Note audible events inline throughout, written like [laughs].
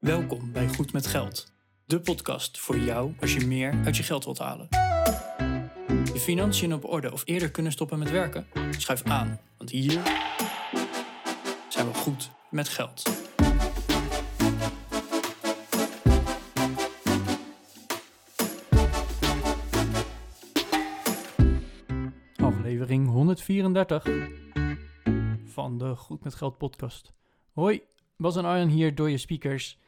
Welkom bij Goed met Geld, de podcast voor jou als je meer uit je geld wilt halen. Je financiën op orde of eerder kunnen stoppen met werken? Schuif aan, want hier zijn we goed met geld. Aflevering 134 van de Goed met Geld podcast. Hoi, Bas en Arjan hier door je speakers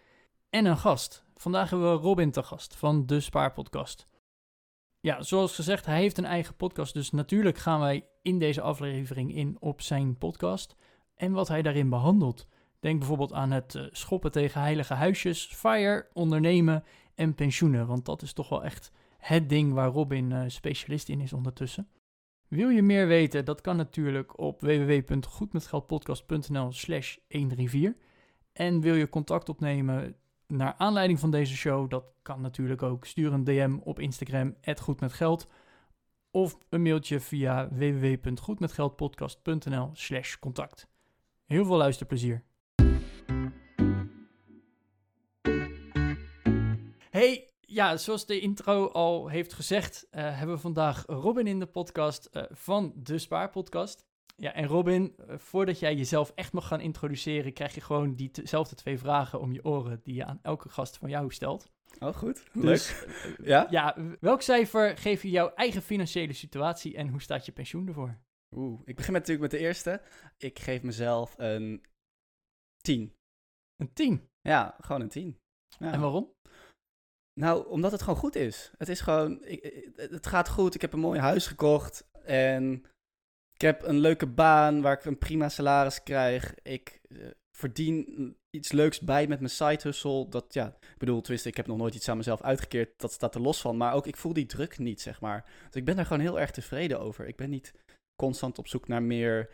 en een gast. Vandaag hebben we Robin te gast van de Spaarpodcast. Ja, zoals gezegd, hij heeft een eigen podcast, dus natuurlijk gaan wij in deze aflevering in op zijn podcast en wat hij daarin behandelt. Denk bijvoorbeeld aan het eh, schoppen tegen heilige huisjes, fire, ondernemen en pensioenen, want dat is toch wel echt het ding waar Robin eh, specialist in is ondertussen. Wil je meer weten? Dat kan natuurlijk op www.goedmetgeldpodcast.nl slash 134. En wil je contact opnemen naar aanleiding van deze show? Dat kan natuurlijk ook. Stuur een DM op Instagram, goedmetgeld. Of een mailtje via www.goedmetgeldpodcast.nl slash contact. Heel veel luisterplezier. Hey, ja, zoals de intro al heeft gezegd, uh, hebben we vandaag Robin in de podcast uh, van de Spaarpodcast. Ja, en Robin, uh, voordat jij jezelf echt mag gaan introduceren, krijg je gewoon diezelfde twee vragen om je oren die je aan elke gast van jou stelt. Oh, goed. Dus, Leuk. ja? Ja, welk cijfer geef je jouw eigen financiële situatie en hoe staat je pensioen ervoor? Oeh, ik begin met, natuurlijk met de eerste. Ik geef mezelf een 10. Een 10? Ja, gewoon een 10. Ja. En waarom? Nou, omdat het gewoon goed is. Het is gewoon, ik, het gaat goed. Ik heb een mooi huis gekocht en ik heb een leuke baan waar ik een prima salaris krijg. Ik uh, verdien iets leuks bij met mijn side hustle. Dat, ja, ik bedoel, twist, ik heb nog nooit iets aan mezelf uitgekeerd. Dat staat er los van. Maar ook, ik voel die druk niet, zeg maar. Dus ik ben daar gewoon heel erg tevreden over. Ik ben niet constant op zoek naar meer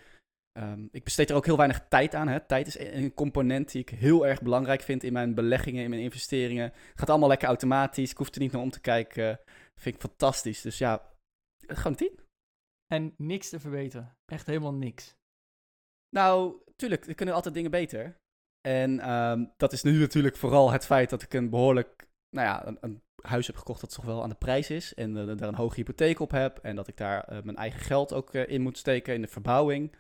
Um, ik besteed er ook heel weinig tijd aan. Hè. Tijd is een component die ik heel erg belangrijk vind in mijn beleggingen, in mijn investeringen. Het gaat allemaal lekker automatisch. Ik hoef er niet naar om te kijken. Vind ik fantastisch. Dus ja, gewoon tien. En niks te verbeteren. Echt helemaal niks. Nou, tuurlijk, er kunnen altijd dingen beter. En um, dat is nu natuurlijk vooral het feit dat ik een behoorlijk, nou ja, een, een huis heb gekocht dat toch wel aan de prijs is. En uh, daar een hoge hypotheek op heb. En dat ik daar uh, mijn eigen geld ook uh, in moet steken in de verbouwing.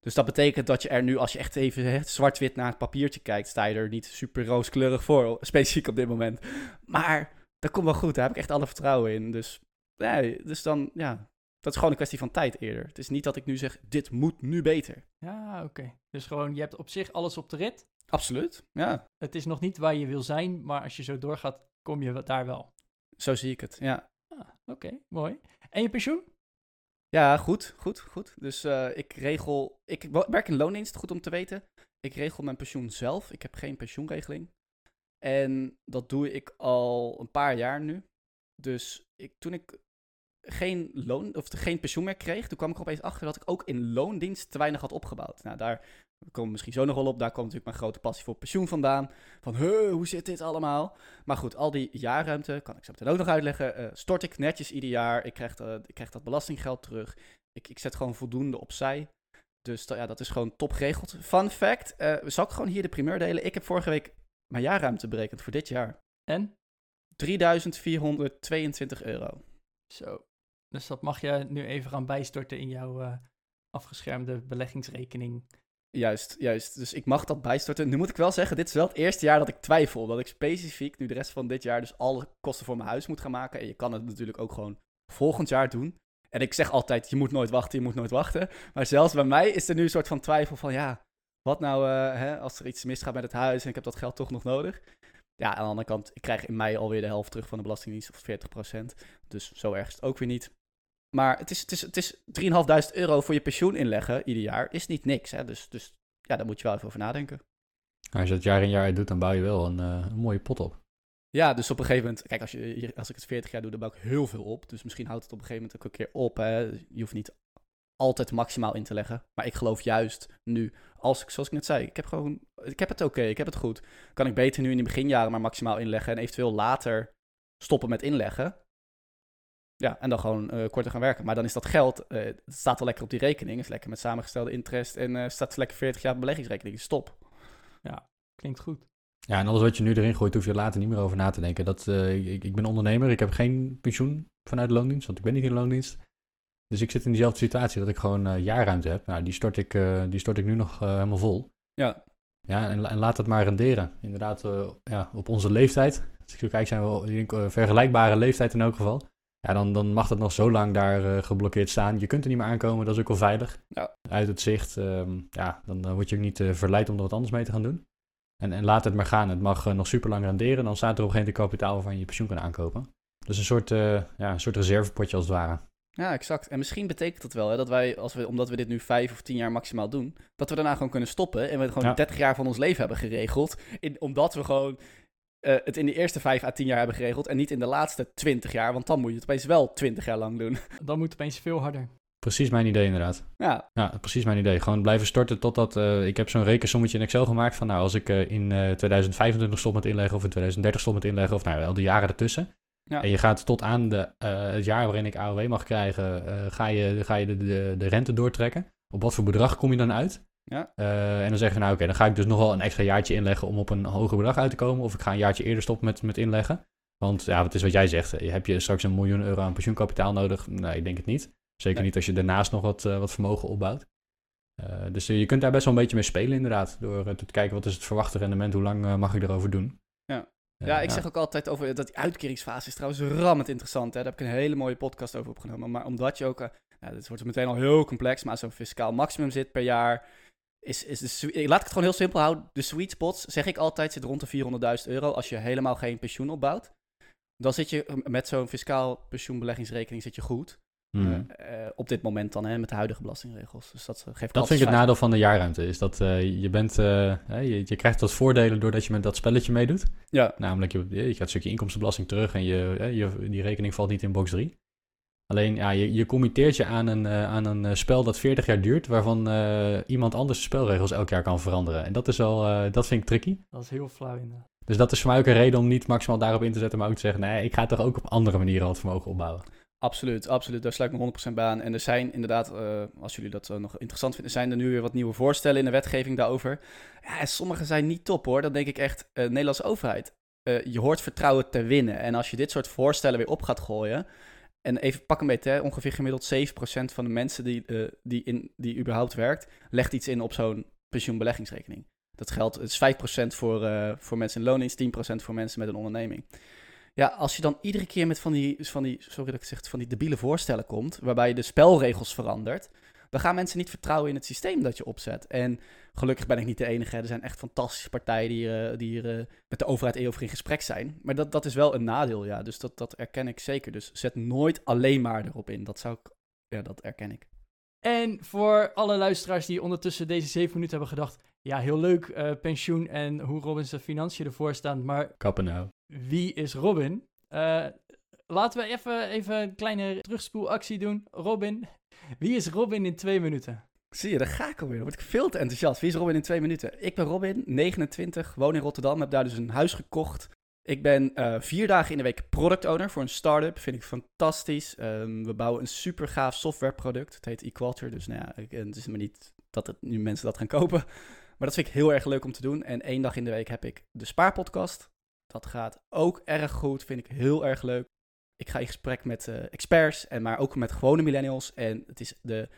Dus dat betekent dat je er nu, als je echt even zwart-wit naar het papiertje kijkt, sta je er niet super rooskleurig voor, specifiek op dit moment. Maar dat komt wel goed, daar heb ik echt alle vertrouwen in. Dus, nee, dus dan, ja, dat is gewoon een kwestie van tijd eerder. Het is niet dat ik nu zeg, dit moet nu beter. Ja, oké. Okay. Dus gewoon, je hebt op zich alles op de rit. Absoluut, ja. Het is nog niet waar je wil zijn, maar als je zo doorgaat, kom je daar wel. Zo zie ik het, ja. Ah, oké, okay, mooi. En je pensioen? Ja, goed, goed, goed. Dus uh, ik regel, ik werk in loondienst, goed om te weten. Ik regel mijn pensioen zelf. Ik heb geen pensioenregeling. En dat doe ik al een paar jaar nu. Dus ik, toen ik geen loon of geen pensioen meer kreeg, toen kwam ik er opeens achter dat ik ook in loondienst te weinig had opgebouwd. Nou, daar komen we misschien zo nog wel op. Daar komt natuurlijk mijn grote passie voor pensioen vandaan. Van, hoe zit dit allemaal? Maar goed, al die jaarruimte, kan ik zo meteen ook nog uitleggen, uh, stort ik netjes ieder jaar. Ik krijg, uh, ik krijg dat belastinggeld terug. Ik, ik zet gewoon voldoende opzij. Dus ja, dat is gewoon top geregeld. Fun fact, uh, zal ik gewoon hier de primeur delen? Ik heb vorige week mijn jaarruimte berekend voor dit jaar. En? 3.422 euro. Zo. Dus dat mag je nu even gaan bijstorten in jouw uh, afgeschermde beleggingsrekening. Juist, juist. Dus ik mag dat bijstorten. Nu moet ik wel zeggen, dit is wel het eerste jaar dat ik twijfel. Dat ik specifiek nu de rest van dit jaar dus alle kosten voor mijn huis moet gaan maken. En je kan het natuurlijk ook gewoon volgend jaar doen. En ik zeg altijd, je moet nooit wachten, je moet nooit wachten. Maar zelfs bij mij is er nu een soort van twijfel van, ja, wat nou uh, hè, als er iets misgaat met het huis en ik heb dat geld toch nog nodig. Ja, aan de andere kant, ik krijg in mei alweer de helft terug van de belastingdienst, of 40%. Dus zo erg is het ook weer niet. Maar het is, het is, het is 3.500 euro voor je pensioen inleggen ieder jaar. Is niet niks. Hè? Dus, dus ja, daar moet je wel even over nadenken. Als je dat jaar in jaar uit doet, dan bouw je wel een, uh, een mooie pot op. Ja, dus op een gegeven moment... Kijk, als, je, als ik het 40 jaar doe, dan bouw ik heel veel op. Dus misschien houdt het op een gegeven moment ook een keer op. Hè? Je hoeft niet altijd maximaal in te leggen. Maar ik geloof juist nu, als ik, zoals ik net zei, ik heb gewoon... Ik heb het oké, okay, ik heb het goed. Kan ik beter nu in de beginjaren maar maximaal inleggen... en eventueel later stoppen met inleggen... Ja, en dan gewoon uh, korter gaan werken. Maar dan is dat geld, uh, het staat al lekker op die rekening. Is lekker met samengestelde interest en uh, staat lekker 40 jaar beleggingsrekening. Stop. Ja, klinkt goed. Ja, en alles wat je nu erin gooit, hoef je later niet meer over na te denken. Dat, eh, ik, ik ben ondernemer, ik heb geen pensioen vanuit de loondienst, want ik ben niet in de loondienst. Dus ik zit in diezelfde situatie dat ik gewoon eh, jaarruimte heb. Nou, die stort ik, eh, die stort ik nu nog helemaal vol. Ja, Ja, en, en laat het maar renderen. Inderdaad, eh, ja, op onze leeftijd. Als ik zo kijk, zijn we eh, vergelijkbare leeftijd in elk geval. Ja, dan, dan mag dat nog zo lang daar eh, geblokkeerd staan. Je kunt er niet meer aankomen, dat is ook wel veilig. Ja. Uit het zicht, ehm, ja, dan eh, word je ook niet eh, verleid om er wat anders mee te gaan doen. En, en laat het maar gaan. Het mag eh, nog super lang renderen. Dan staat er op een gegeven moment kapitaal waarvan je je pensioen kan aankopen. Dus een soort, ja, een soort reservepotje als het ware. ja, exact. En misschien betekent dat wel hè, dat wij, als we, omdat we dit nu vijf of tien jaar maximaal doen, dat we daarna gewoon kunnen stoppen en we gewoon Ja. 30 jaar van ons leven hebben geregeld. In, omdat we gewoon eh, het in de eerste vijf à tien jaar hebben geregeld en niet in de laatste 20 jaar, want dan moet je het opeens wel 20 jaar lang doen. [laughs] Dan moet het opeens veel harder. Precies mijn idee inderdaad. Ja, Ja, precies mijn idee. Gewoon blijven storten totdat... eh, ik heb zo'n rekensommetje in Excel gemaakt van... Nou, als ik eh, in eh 2025 stop met inleggen of in 2030 stop met inleggen... of nou, wel de jaren ertussen. Ja. En je gaat tot aan de, eh, het jaar waarin ik AOW mag krijgen... eh, ga je, ga je de, de, de rente doortrekken. Op wat voor bedrag kom je dan uit? Ja. Eh, en dan zeggen we, nou oké, dan ga ik dus nog wel een extra jaartje inleggen... om op een hoger bedrag uit te komen. Of ik ga een jaartje eerder stoppen met, met inleggen. Want ja, het is wat jij zegt. eh, Heb je straks een miljoen euro aan pensioenkapitaal nodig? Nee, ik denk het niet. Zeker Nee. niet als je daarnaast nog wat, eh, wat vermogen opbouwt. Dus je kunt daar best wel een beetje mee spelen inderdaad. Door te kijken wat is het verwachte rendement, hoe lang mag ik erover doen. Ja. Ja, ik zeg ook altijd over dat die uitkeringsfase is trouwens rammend interessant. Hè? Daar heb ik een hele mooie podcast over opgenomen. Maar omdat je ook, ja, dit wordt meteen al heel complex, maar zo'n fiscaal maximum zit per jaar, is, is de, laat ik het gewoon heel simpel houden. De sweet spots, zeg ik altijd, zit rond de 400.000 euro als je helemaal geen pensioen opbouwt. Dan zit je eh, met zo'n fiscaal pensioenbeleggingsrekening zit je goed. Mhm. Eh, eh, op dit moment dan, hè, met de huidige belastingregels. Dus dat geeft Dat vind ik het nadeel van de jaarruimte. Is dat je, bent, je, je krijgt wat voordelen doordat je met dat spelletje meedoet. Ja, Namelijk, je, je gaat een stukje inkomstenbelasting terug en je, je, die rekening valt niet in box 3. Alleen, ja, je, je committeert je aan een, eh, aan een eh, spel dat 40 jaar duurt, waarvan eh, iemand anders de spelregels elk jaar kan veranderen. En dat is wel, eh, dat vind ik tricky. Dat is heel flauw inderdaad. Dus dat is voor mij ook een reden om niet maximaal daarop in te zetten, maar ook te zeggen, nee, ik ga toch ook op andere manieren wat vermogen opbouwen. Absoluut, absoluut. Daar sluit ik me 100% bij aan. En er zijn inderdaad, eh, als jullie dat nog interessant vinden, zijn er nu weer wat nieuwe voorstellen in de wetgeving daarover. Ja, en sommige zijn niet top hoor. Dan denk ik echt, eh Nederlandse overheid, eh, je hoort vertrouwen te winnen. En als je dit soort voorstellen weer op gaat gooien, en even pak een beetje, ongeveer gemiddeld 7% van de mensen die, eh, die, in, die überhaupt werkt, legt iets in op zo'n pensioenbeleggingsrekening. Dat geldt, het is 5% voor, eh, voor mensen in loondienst, 10% voor mensen met een onderneming. Ja, als je dan iedere keer met van die, van die, sorry dat ik zeg, van die debiele voorstellen komt, waarbij je de spelregels verandert, dan gaan mensen niet vertrouwen in het systeem dat je opzet. En gelukkig ben ik niet de enige. Er zijn echt fantastische partijen die, hier, eh, die hier eh, met de overheid erover in gesprek zijn. Maar dat, dat is wel een nadeel, ja. Dus dat, dat erken ik zeker. Dus zet nooit alleen maar erop in. Dat zou ik, ja, dat erken ik. En voor alle luisteraars die ondertussen deze zeven minuten hebben gedacht... Ja, heel leuk, eh, pensioen en hoe Robin's financiën ervoor staan. Maar Kappen nou. wie is Robin? Eh, laten we even, even een kleine terugspoelactie doen. Robin, wie is Robin in twee minuten? Zie je, daar ga ik alweer. Dan word ik veel te enthousiast. Wie is Robin in twee minuten? Ik ben Robin, 29, woon in Rotterdam, heb daar dus een huis gekocht. Ik ben eh, vier dagen in de week product owner voor een start-up. Vind ik fantastisch. Ehm, we bouwen een super gaaf softwareproduct. Het heet Equalter. Dus nou ja, ik, het is maar niet dat nu mensen dat gaan kopen. [laughs] Maar dat vind ik heel erg leuk om te doen. En één dag in de week heb ik de Spaarpodcast. Dat gaat ook erg goed. Vind ik heel erg leuk. Ik ga in gesprek met eh, experts, en maar ook met gewone millennials. En het is de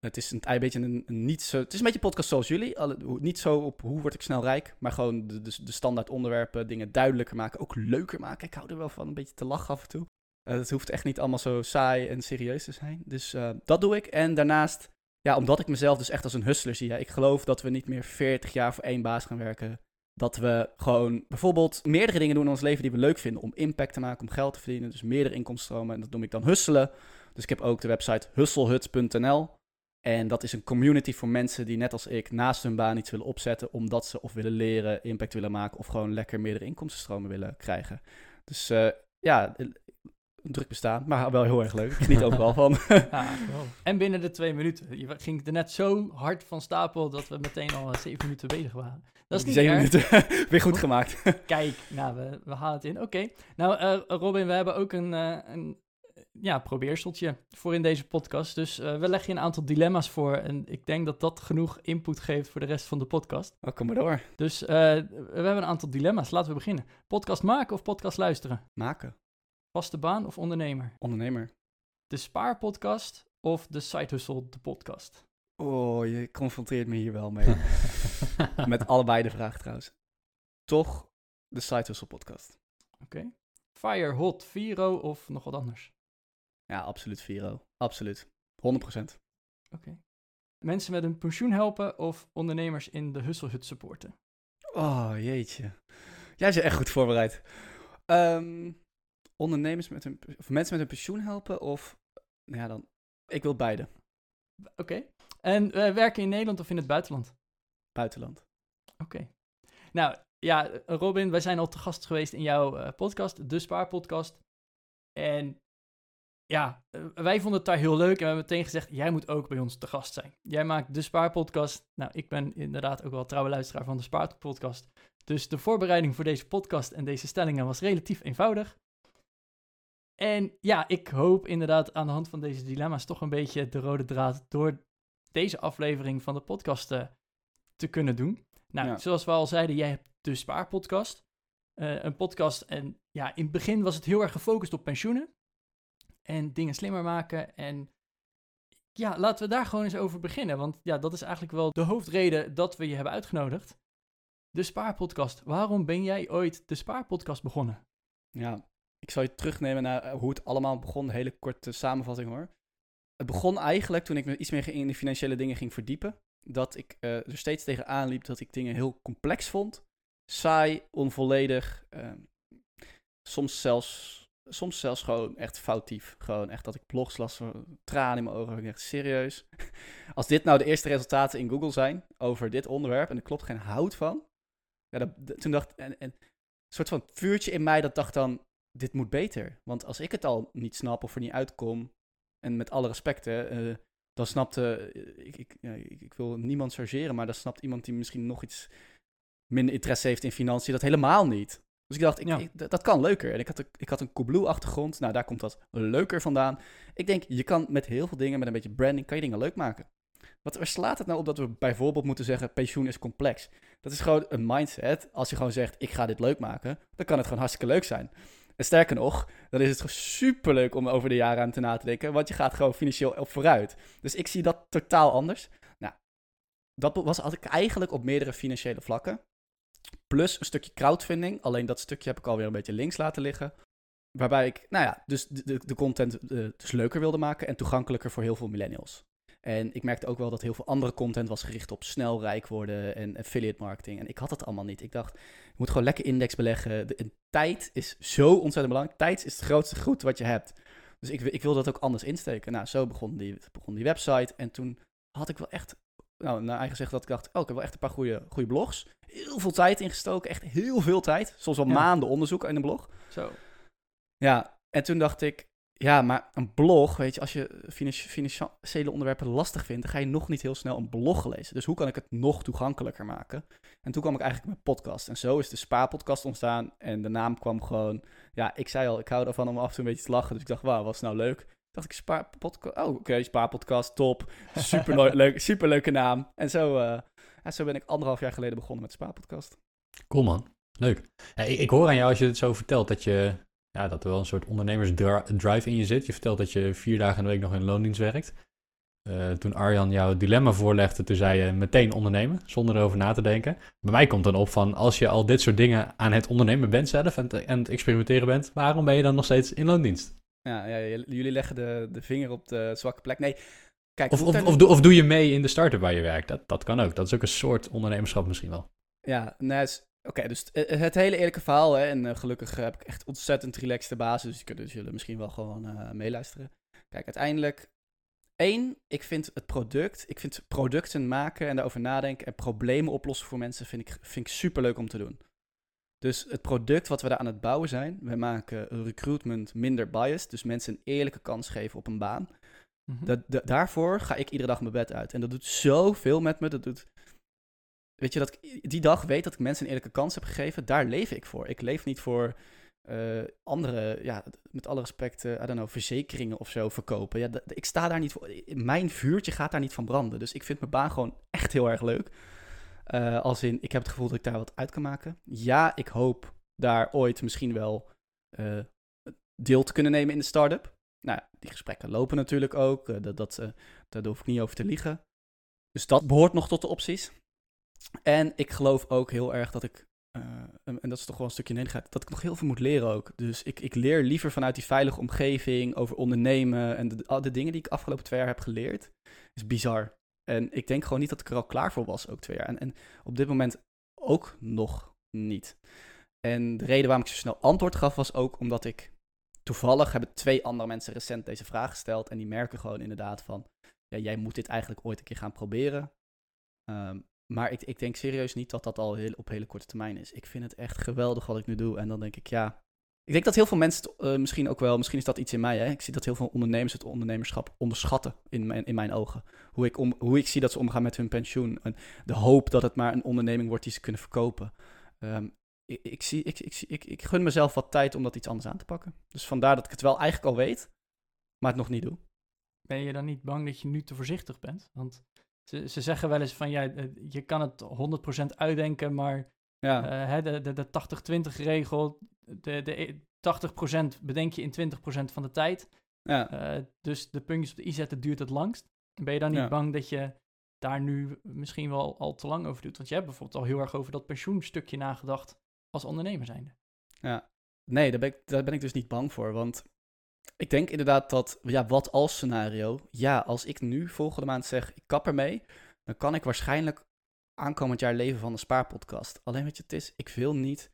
het is een, beetje een, niet zo. Het is een beetje podcast zoals jullie. Niet zo op hoe word ik snel rijk. Maar gewoon de, de, standaard onderwerpen, dingen duidelijker maken. Ook leuker maken. Ik hou er wel van een beetje te lachen af en toe. Eh, het hoeft echt niet allemaal zo saai en serieus te zijn. Dus eh, dat doe ik. En daarnaast, ja, omdat ik mezelf dus echt als een hustler zie. Ik geloof dat we niet meer 40 jaar voor één baas gaan werken. Dat we gewoon bijvoorbeeld meerdere dingen doen in ons leven die we leuk vinden. Om impact te maken, om geld te verdienen. Dus meerdere inkomstenstromen. En dat noem ik dan hustelen. Dus ik heb ook de website hustlehut.nl. En dat is een community voor mensen die net als ik naast hun baan iets willen opzetten. Omdat ze of willen leren, impact willen maken. Of gewoon lekker meerdere inkomstenstromen willen krijgen. Dus eh, ja, een druk bestaan. Maar wel heel erg leuk. Ik geniet overal van. [laughs] [laughs] Ja. En binnen de twee minuten. Je ging er net zo hard van stapel dat we meteen al eh, zeven minuten bezig waren. Dat is niet zeven minuten [laughs] weer goed gemaakt. [laughs] Kijk, nou, we, we halen het in. Oké. Nou, eh, Robin, we hebben ook een, eh, een ja, probeerseltje voor in deze podcast. Dus eh, we leggen je een aantal dilemma's voor. En ik denk dat dat genoeg input geeft voor de rest van de podcast. Oh, kom maar door. Dus eh, we hebben een aantal dilemma's. Laten we beginnen. Podcast maken of podcast luisteren? Maken. Vaste baan of ondernemer? Ondernemer. De Spaarpodcast of de Side Hustle, de podcast? Oh, je confronteert me hier wel mee. [laughs] [laughs] Met allebei de vraag trouwens. Toch de Side Hustle podcast. Oké. Fire, Hot, Viro of nog wat anders? Ja, absoluut Viro. Absoluut. 100%. Oké. Mensen met een pensioen helpen of ondernemers in de Husselhut supporten? Oh, jeetje. Jij bent echt goed voorbereid. Ehm, ondernemers met een, of mensen met een pensioen helpen of, ja dan, ik wil beide. Oké. En eh, werken in Nederland of in het buitenland? Buitenland. Oké. Nou, ja, Robin, wij zijn al te gast geweest in jouw eh, podcast, de Spaarpodcast. En ja, eh, wij vonden het daar heel leuk en we hebben meteen gezegd, jij moet ook bij ons te gast zijn. Jij maakt de Spaarpodcast. Nou, ik ben inderdaad ook wel trouwe luisteraar van de Spaarpodcast. Dus de voorbereiding voor deze podcast en deze stellingen was relatief eenvoudig. En ja, ik hoop inderdaad aan de hand van deze dilemma's toch een beetje de rode draad door deze aflevering van de podcast eh, te kunnen doen. Nou, Ja. zoals we al zeiden, jij hebt de Spaarpodcast. Eh, een podcast en ja, in het begin was het heel erg gefocust op pensioenen. En dingen slimmer maken. En ja, laten we daar gewoon eens over beginnen. Want ja, dat is eigenlijk wel de hoofdreden dat we je hebben uitgenodigd. De Spaarpodcast. Waarom ben jij ooit de Spaarpodcast begonnen? Ja, ik zal je terugnemen naar eh, hoe het allemaal begon. Hele korte samenvatting hoor. Het begon eigenlijk toen ik me iets meer in de financiële dingen ging verdiepen. Dat ik eh, er steeds tegenaan liep dat ik dingen heel complex vond. Saai, onvolledig. ehm, soms, zelfs, soms zelfs gewoon echt foutief. Gewoon echt dat ik blogs las, van tranen in mijn ogen. Ik dacht, serieus? [laughs] Als dit nou de eerste resultaten in Google zijn over dit onderwerp en er klopt geen hout van. Ja, toen dacht en, en een soort van vuurtje in mij dat dacht dan, dit moet beter. Want als ik het al niet snap of er niet uitkom, en met alle respect, hè, eh, dan snapte, ik, ik, ik, ik wil niemand chargeren, maar dan snapt iemand die misschien nog iets minder interesse heeft in financiën dat helemaal niet. Dus ik dacht, ik, Ja. ik- dat kan leuker. En ik had, een- ik had een Coolblue-achtergrond, nou daar komt dat leuker vandaan. Ik denk, je kan met heel veel dingen, met een beetje branding, kan je dingen leuk maken. Wat, waar slaat het nou op dat we bijvoorbeeld moeten zeggen, pensioen is complex? Dat is gewoon een mindset. Als je gewoon zegt, ik ga dit leuk maken, dan kan het gewoon hartstikke leuk zijn. En sterker nog, dan is het superleuk om over de jaren na te denken, want je gaat gewoon financieel op vooruit. Dus ik zie dat totaal anders. Nou, dat was, had ik eigenlijk op meerdere financiële vlakken. Plus een stukje crowdfunding, alleen dat stukje heb ik alweer een beetje links laten liggen. Waarbij ik, nou ja, dus de, de, de content eh, dus leuker wilde maken en toegankelijker voor heel veel millennials. En ik merkte ook wel dat heel veel andere content was gericht op snel rijk worden en affiliate marketing. En ik had het allemaal niet. Ik dacht, je moet gewoon lekker index beleggen. De, en tijd is zo ontzettend belangrijk. Tijd is het grootste goed wat je hebt. Dus ik, ik wil dat ook anders insteken. Nou, zo begon die, begon die website. En toen had ik wel echt, nou, naar eigen zeggen dat ik dacht, oh, ik heb wel echt een paar goede, goede blogs. Heel veel tijd ingestoken, echt heel veel tijd. Soms wel Ja. maanden onderzoek in een blog. Zo. Ja, en toen dacht ik, ja, maar een blog, weet je, als je financi- financiële onderwerpen lastig vindt, dan ga je nog niet heel snel een blog lezen. Dus hoe kan ik het nog toegankelijker maken? En toen kwam ik eigenlijk met podcast. En zo is de Spa-podcast ontstaan. En de naam kwam gewoon, ja, ik zei al, ik hou ervan om af en toe een beetje te lachen. Dus ik dacht, wauw, wat is nou leuk? dacht ik, Spa-podcast, oh, oké, Spa-podcast, top. Super [laughs] leuk, superleuke naam. En zo, ja, zo ben ik anderhalf jaar geleden begonnen met Spa-podcast. Cool man, leuk. Ja, ik, ik hoor aan jou als je het zo vertelt dat, je, ja, dat er wel een soort ondernemersdrive in je zit. Je vertelt dat je vier dagen in de week nog in loondienst werkt. Eh, toen Arjan jouw dilemma voorlegde, toen zei je meteen ondernemen, zonder erover na te denken. Bij mij komt dan op van, als je al dit soort dingen aan het ondernemen bent zelf en, te- en het experimenteren bent, waarom ben je dan nog steeds in loondienst? Ja, ja, jullie leggen de, de vinger op de zwakke plek. Nee, kijk, Of, of, doe, of doe je mee in de start-up waar je werkt? Dat, dat kan ook. Dat is ook een soort ondernemerschap misschien wel. Ja, nee, oké, dus het, het hele eerlijke verhaal, hè, en eh, gelukkig heb ik echt ontzettend relaxte basis, dus kunnen, zullen misschien wel gewoon eh, meeluisteren. Kijk, uiteindelijk, één, ik vind het product, ik vind producten maken en daarover nadenken en problemen oplossen voor mensen, vind ik, vind ik superleuk om te doen. Dus het product wat we daar aan het bouwen zijn, we maken recruitment minder biased, dus mensen een eerlijke kans geven op een baan. Mhm. Dat, da- daarvoor ga ik iedere dag mijn bed uit. En dat doet zoveel met me. Dat doet. Weet je, dat ik die dag weet dat ik mensen een eerlijke kans heb gegeven, daar leef ik voor. Ik leef niet voor eh, andere, ja, met alle respect, eh, I don't know, verzekeringen of zo verkopen. Ja, ik sta daar niet voor. Mijn vuurtje gaat daar niet van branden. Dus ik vind mijn baan gewoon echt heel erg leuk. Uh, als in, ik heb het gevoel dat ik daar wat uit kan maken. Ja, ik hoop daar ooit misschien wel deel te kunnen nemen in de start-up. Nou, die gesprekken lopen natuurlijk ook. dat, dat, daar hoef ik niet over te liegen. Dus dat behoort nog tot de opties. En ik geloof ook heel erg dat ik uh, en, dat is toch wel een stukje nederigheid, dat ik nog heel veel moet leren ook. Dus ik, ik leer liever vanuit die veilige omgeving over ondernemen en de, de dingen die ik afgelopen twee jaar heb geleerd, is bizar. En ik denk gewoon niet dat ik er al klaar voor was, ook twee jaar. En, en op dit moment ook nog niet. En de reden waarom ik zo snel antwoord gaf was ook omdat ik toevallig hebben twee andere mensen recent deze vraag gesteld en die merken gewoon inderdaad van, ja, jij moet dit eigenlijk ooit een keer gaan proberen. Um, maar ik, ik denk serieus niet dat dat al heel, op hele korte termijn is. Ik vind het echt geweldig wat ik nu doe. En dan denk ik, ja. Ik denk dat heel veel mensen uh, misschien ook wel, misschien is dat iets in mij. Hè? Ik zie dat heel veel ondernemers het ondernemerschap onderschatten in mijn, in mijn ogen. Hoe ik, hoe ik zie dat ze omgaan met hun pensioen. En de hoop dat het maar een onderneming wordt die ze kunnen verkopen. Um, ik, ik, ik, ik, ik, ik gun mezelf wat tijd om dat iets anders aan te pakken. Dus vandaar dat ik het wel eigenlijk al weet, maar het nog niet doe. Ben je dan niet bang dat je nu te voorzichtig bent? Want ze, ze zeggen wel eens van ja, eh, je kan het 100% uitdenken, maar ja. Uh, de, de, de 80-20 regel, de, de 80% bedenk je in 20% van de tijd. Ja. Uh, dus de puntjes op de i zetten duurt het langst. Ben je dan niet bang dat je daar nu misschien wel al te lang over doet? Want je hebt bijvoorbeeld al heel erg over dat pensioenstukje nagedacht als ondernemer zijnde. Ja, nee, daar ben, ik, daar ben ik dus niet bang voor. Want ik denk inderdaad dat, ja, wat als scenario. Ja, als ik nu volgende maand zeg, ik kap ermee, dan kan ik waarschijnlijk aankomend jaar leven van de spaarpodcast. Alleen wat het is, ik wil niet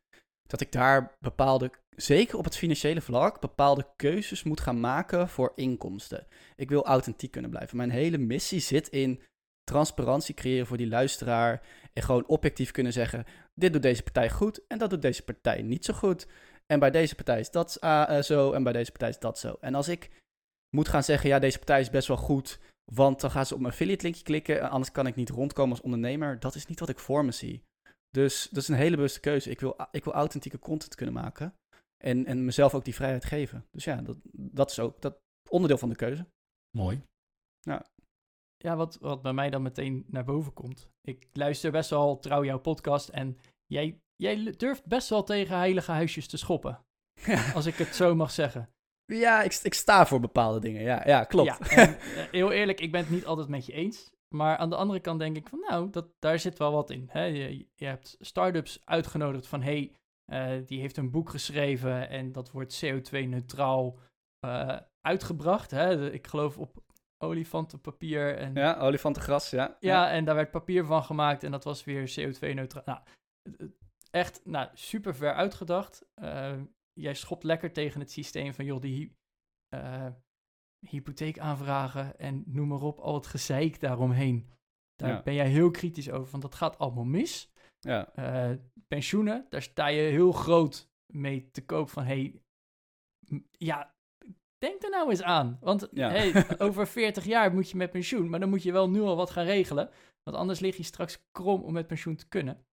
dat ik daar bepaalde, zeker op het financiële vlak, bepaalde keuzes moet gaan maken voor inkomsten. Ik wil authentiek kunnen blijven. Mijn hele missie zit in transparantie creëren voor die luisteraar. En gewoon objectief kunnen zeggen: dit doet deze partij goed en dat doet deze partij niet zo goed. En bij deze partij is dat uh, zo en bij deze partij is dat zo. En als ik moet gaan zeggen, ja, deze partij is best wel goed, want dan gaan ze op mijn affiliate linkje klikken, anders kan ik niet rondkomen als ondernemer. Dat is niet wat ik voor me zie. Dus dat is een hele bewuste keuze. Ik wil, ik wil authentieke content kunnen maken en, en mezelf ook die vrijheid geven. Dus ja, dat, dat is ook dat onderdeel van de keuze. Mooi. Ja. Ja, wat, wat bij mij dan meteen naar boven komt. Ik luister best wel trouw jouw podcast en jij Jij durft best wel tegen heilige huisjes te schoppen. [laughs] Als ik het zo mag zeggen. Ja, ik, ik sta voor bepaalde dingen. Ja, ja klopt. Ja, [laughs] en, eh, heel eerlijk, ik ben het niet altijd met je eens. Maar aan de andere kant denk ik van, nou, dat, daar zit wel wat in. Hè? Je, je hebt start-ups uitgenodigd van, hey, uh, die heeft een boek geschreven en dat wordt CO2-neutraal uh, eh, uitgebracht. Hè? ik geloof op olifantenpapier. En, ja, olifantengras, ja. ja. Ja, en daar werd papier van gemaakt en dat was weer CO2-neutraal. Nou, echt nou, super ver uitgedacht. Uh, jij schopt lekker tegen het systeem van, joh, die uh, hypotheek aanvragen en noem maar op, al het gezeik daaromheen. Daar ben jij heel kritisch over, want dat gaat allemaal mis. Ja. Uh, pensioenen, daar sta je heel groot mee te koop van, hey, ja, denk er nou eens aan. Want hey, [laughs] over 40 jaar moet je met pensioen, maar dan moet je wel nu al wat gaan regelen. Want anders lig je straks krom om met pensioen te kunnen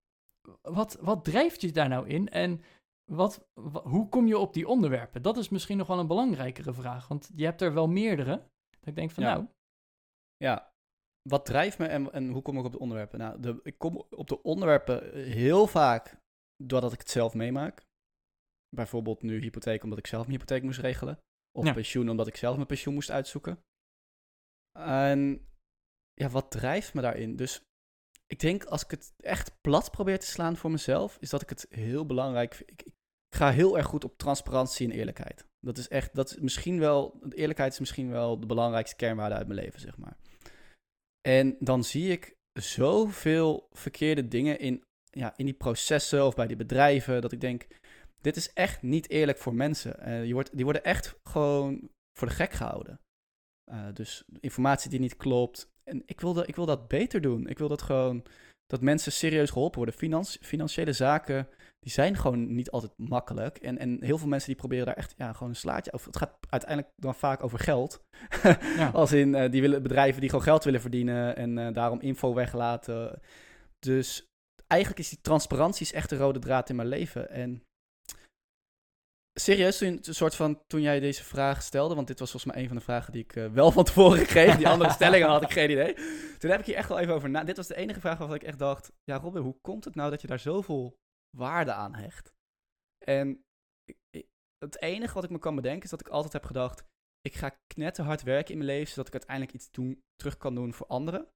wat, wat drijft je daar nou in? En wat, hoe kom je op die onderwerpen? Dat is misschien nog wel een belangrijkere vraag. Want je hebt er wel meerdere. Dat ik denk van nou. Ja, wat drijft me en, en hoe kom ik op de onderwerpen? Nou, de, ik kom op de onderwerpen heel vaak doordat ik het zelf meemaak. Bijvoorbeeld nu hypotheek omdat ik zelf mijn hypotheek moest regelen. Of pensioen omdat ik zelf mijn pensioen moest uitzoeken. En ja, wat drijft me daarin? Dus ik denk als ik het echt plat probeer te slaan voor mezelf, is dat ik het heel belangrijk vind. Ik, ga heel erg goed op transparantie en eerlijkheid. Dat is echt, dat is misschien wel, eerlijkheid is misschien wel de belangrijkste kernwaarde uit mijn leven, zeg maar. En dan zie ik zoveel verkeerde dingen in, ja, in die processen of bij die bedrijven, dat ik denk, dit is echt niet eerlijk voor mensen. Uh, je wordt, die worden echt gewoon voor de gek gehouden. Uh, dus informatie die niet klopt, en ik wil, dat, ik wil dat beter doen. Ik wil dat gewoon, dat mensen serieus geholpen worden. Financi financiële zaken, die zijn gewoon niet altijd makkelijk. En, en heel veel mensen die proberen daar echt ja, gewoon een slaatje over. Het gaat uiteindelijk dan vaak over geld. [laughs] ja. Als in, uh, die willen, bedrijven die gewoon geld willen verdienen en uh, daarom info weglaten. Dus eigenlijk is die transparantie is echt de rode draad in mijn leven. En serieus, toen, een soort van, toen jij deze vraag stelde, want dit was volgens mij een van de vragen die ik eh, wel van tevoren kreeg. Die andere [laughs] stellingen had ik geen idee. Toen heb ik hier echt wel even over na. Dit was de enige vraag waarvan ik echt dacht: ja, Robin, hoe komt het nou dat je daar zoveel waarde aan hecht? En ik- ik- het enige wat ik me kan bedenken is dat ik altijd heb gedacht: ik ga knetterhard werken in mijn leven, zodat ik uiteindelijk iets doen, terug kan doen voor anderen.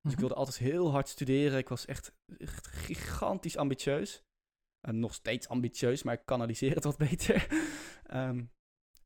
Dus ik Mhm. wilde altijd heel hard studeren. Ik was echt, echt gigantisch ambitieus. En nog steeds ambitieus, maar ik kanaliseer het wat [laughs] beter. Ehm,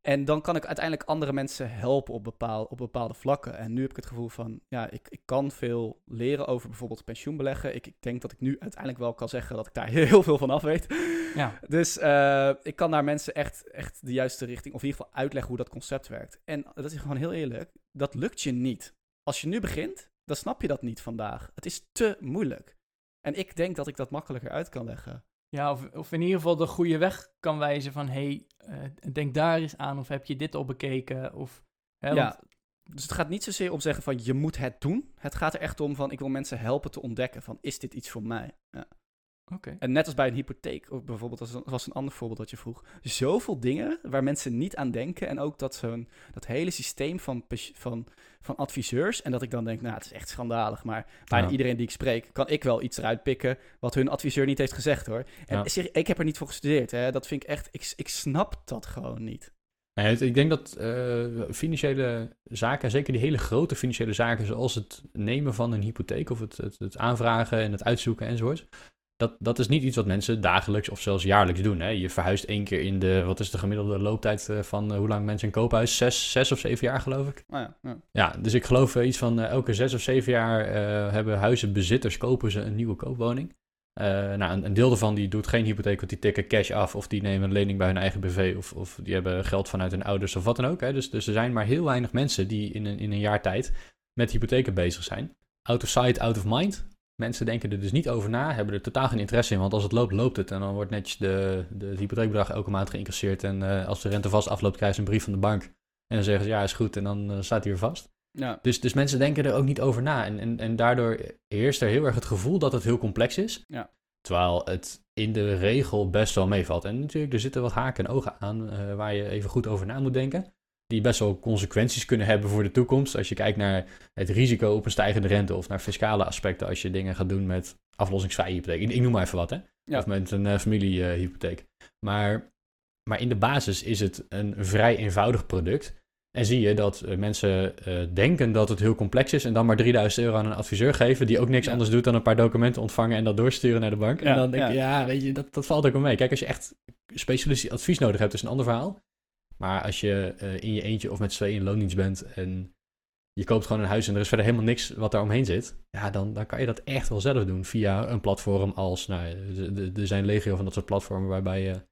en dan kan ik uiteindelijk andere mensen helpen op, bepaal, op bepaalde vlakken. En nu heb ik het gevoel van, ja, ik, ik kan veel leren over bijvoorbeeld pensioenbeleggen. Ik, ik denk dat ik nu uiteindelijk wel kan zeggen dat ik daar [laughs] heel veel van af weet. Ja. Dus eh, ik kan daar mensen echt, echt de juiste richting, of in ieder geval uitleggen hoe dat concept werkt. En dat is gewoon heel eerlijk, dat lukt je niet. Als je nu begint, dan snap je dat niet vandaag. Het is te moeilijk. En ik denk dat ik dat makkelijker uit kan leggen. Ja, of, of in ieder geval de goede weg kan wijzen van... hé, hey, eh, denk daar eens aan of heb je dit al bekeken? Of, hè, Ja. want- Dus het gaat niet zozeer om zeggen van je moet het doen. Het gaat er echt om van ik wil mensen helpen te ontdekken van is dit iets voor mij? Ja. En net als bij een hypotheek, of bijvoorbeeld, dat was een- ander voorbeeld dat je vroeg. Zoveel dingen waar mensen niet aan denken. En ook dat zo'n dat hele systeem van, van, van adviseurs. En dat ik dan denk, nou, het is echt schandalig. Maar bijna Ja. iedereen die ik spreek, kan ik wel iets eruit pikken wat hun adviseur niet heeft gezegd hoor. En Ja. ik heb er niet voor gestudeerd. Hè. Dat vind ik echt, ik, ik snap dat gewoon niet. Nee, ik denk dat eh, financiële zaken, zeker die hele grote financiële zaken, zoals het nemen van een hypotheek of het, het, het aanvragen en het uitzoeken enzovoort, dat, dat is niet iets wat mensen dagelijks of zelfs jaarlijks doen. Hè? Je verhuist één keer in de, wat is de gemiddelde looptijd eh, van eh, hoe lang mensen een koophuis? Zes, zes of zeven jaar geloof ik. Nou ja, ja. Ja, dus ik geloof eh, iets van elke zes of zeven jaar hebben huizenbezitters, kopen ze een nieuwe koopwoning. Nou, een, een deel daarvan die doet geen hypotheek, want die tikken cash af of die nemen een lening bij hun eigen BV of, of die hebben geld vanuit hun ouders of wat dan ook. Hè. Dus, dus er zijn maar heel weinig mensen die in een, in een jaar tijd met hypotheken bezig zijn. Out of sight, out of mind. Mensen denken er dus niet over na, hebben er totaal geen interesse in, want als het loopt, loopt het. En dan wordt netjes de, de, het hypotheekbedrag elke maand geïncasseerd en eh, als de rente vast afloopt, krijgen ze een brief van de bank. En dan zeggen ze ja, is goed en dan eh, staat hij weer vast. ja. Dus, dus mensen denken er ook niet over na. En, en, en daardoor heerst er heel erg het gevoel dat het heel complex is. Ja. Terwijl het in de regel best wel meevalt. En natuurlijk, er zitten wat haken en ogen aan eh, waar je even goed over na moet denken. Die best wel consequenties kunnen hebben voor de toekomst. Als je kijkt naar het risico op een stijgende rente of naar fiscale aspecten. Als je dingen gaat doen met aflossingsvrije hypotheek. Ik, ik noem maar even wat, hè? Ja. Of met een eh, familiehypotheek. maar, maar in de basis is het een vrij eenvoudig product. En zie je dat eh, mensen eh, denken dat het heel complex is en dan maar 3000 euro aan een adviseur geven die ook niks Ja. anders doet dan een paar documenten ontvangen en dat doorsturen naar de bank. Ja, en dan denk je, ja. ja, weet je, dat, dat valt ook wel mee. Kijk, als je echt specialistisch advies nodig hebt, is een ander verhaal. Maar als je eh, in je eentje of met z'n tweeën in loondienst bent en je koopt gewoon een huis en er is verder helemaal niks wat daar omheen zit, ja, dan, dan kan je dat echt wel zelf doen via een platform als, nou, er zijn legio van dat soort platformen waarbij je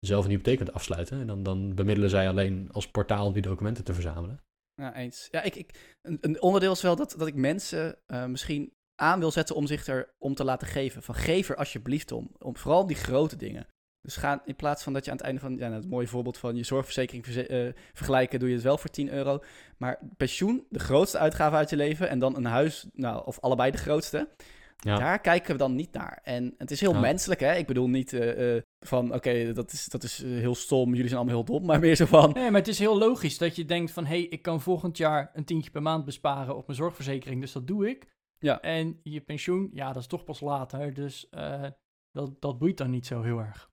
zelf een hypotheek kunt afsluiten. En dan, dan bemiddelen zij alleen als portaal om die documenten te verzamelen. Ja, eens. Ja, ik, ik, een, een onderdeel is wel dat, dat ik mensen eh, misschien aan wil zetten om zich er om te laten geven. Van geef er alsjeblieft om. om vooral die grote dingen. Dus ga in plaats van dat je aan het einde van, ja, nou, het mooie voorbeeld van je zorgverzekering verze- eh, vergelijken, doe je het wel voor 10 euro. Maar pensioen, de grootste uitgave uit je leven, en dan een huis, nou, of allebei de grootste. Ja. Daar kijken we dan niet naar. En het is heel Ja. menselijk, hè? Ik bedoel niet eh, eh, van, oké, dat is, dat is heel stom, jullie zijn allemaal heel dom. Maar meer zo van, Nee, maar het is heel logisch dat je denkt van... hé, hey, ik kan volgend jaar een tientje per maand besparen op mijn zorgverzekering, dus dat doe ik. Ja. En je pensioen, ja, dat is toch pas later, dus eh, dat, dat boeit dan niet zo heel erg.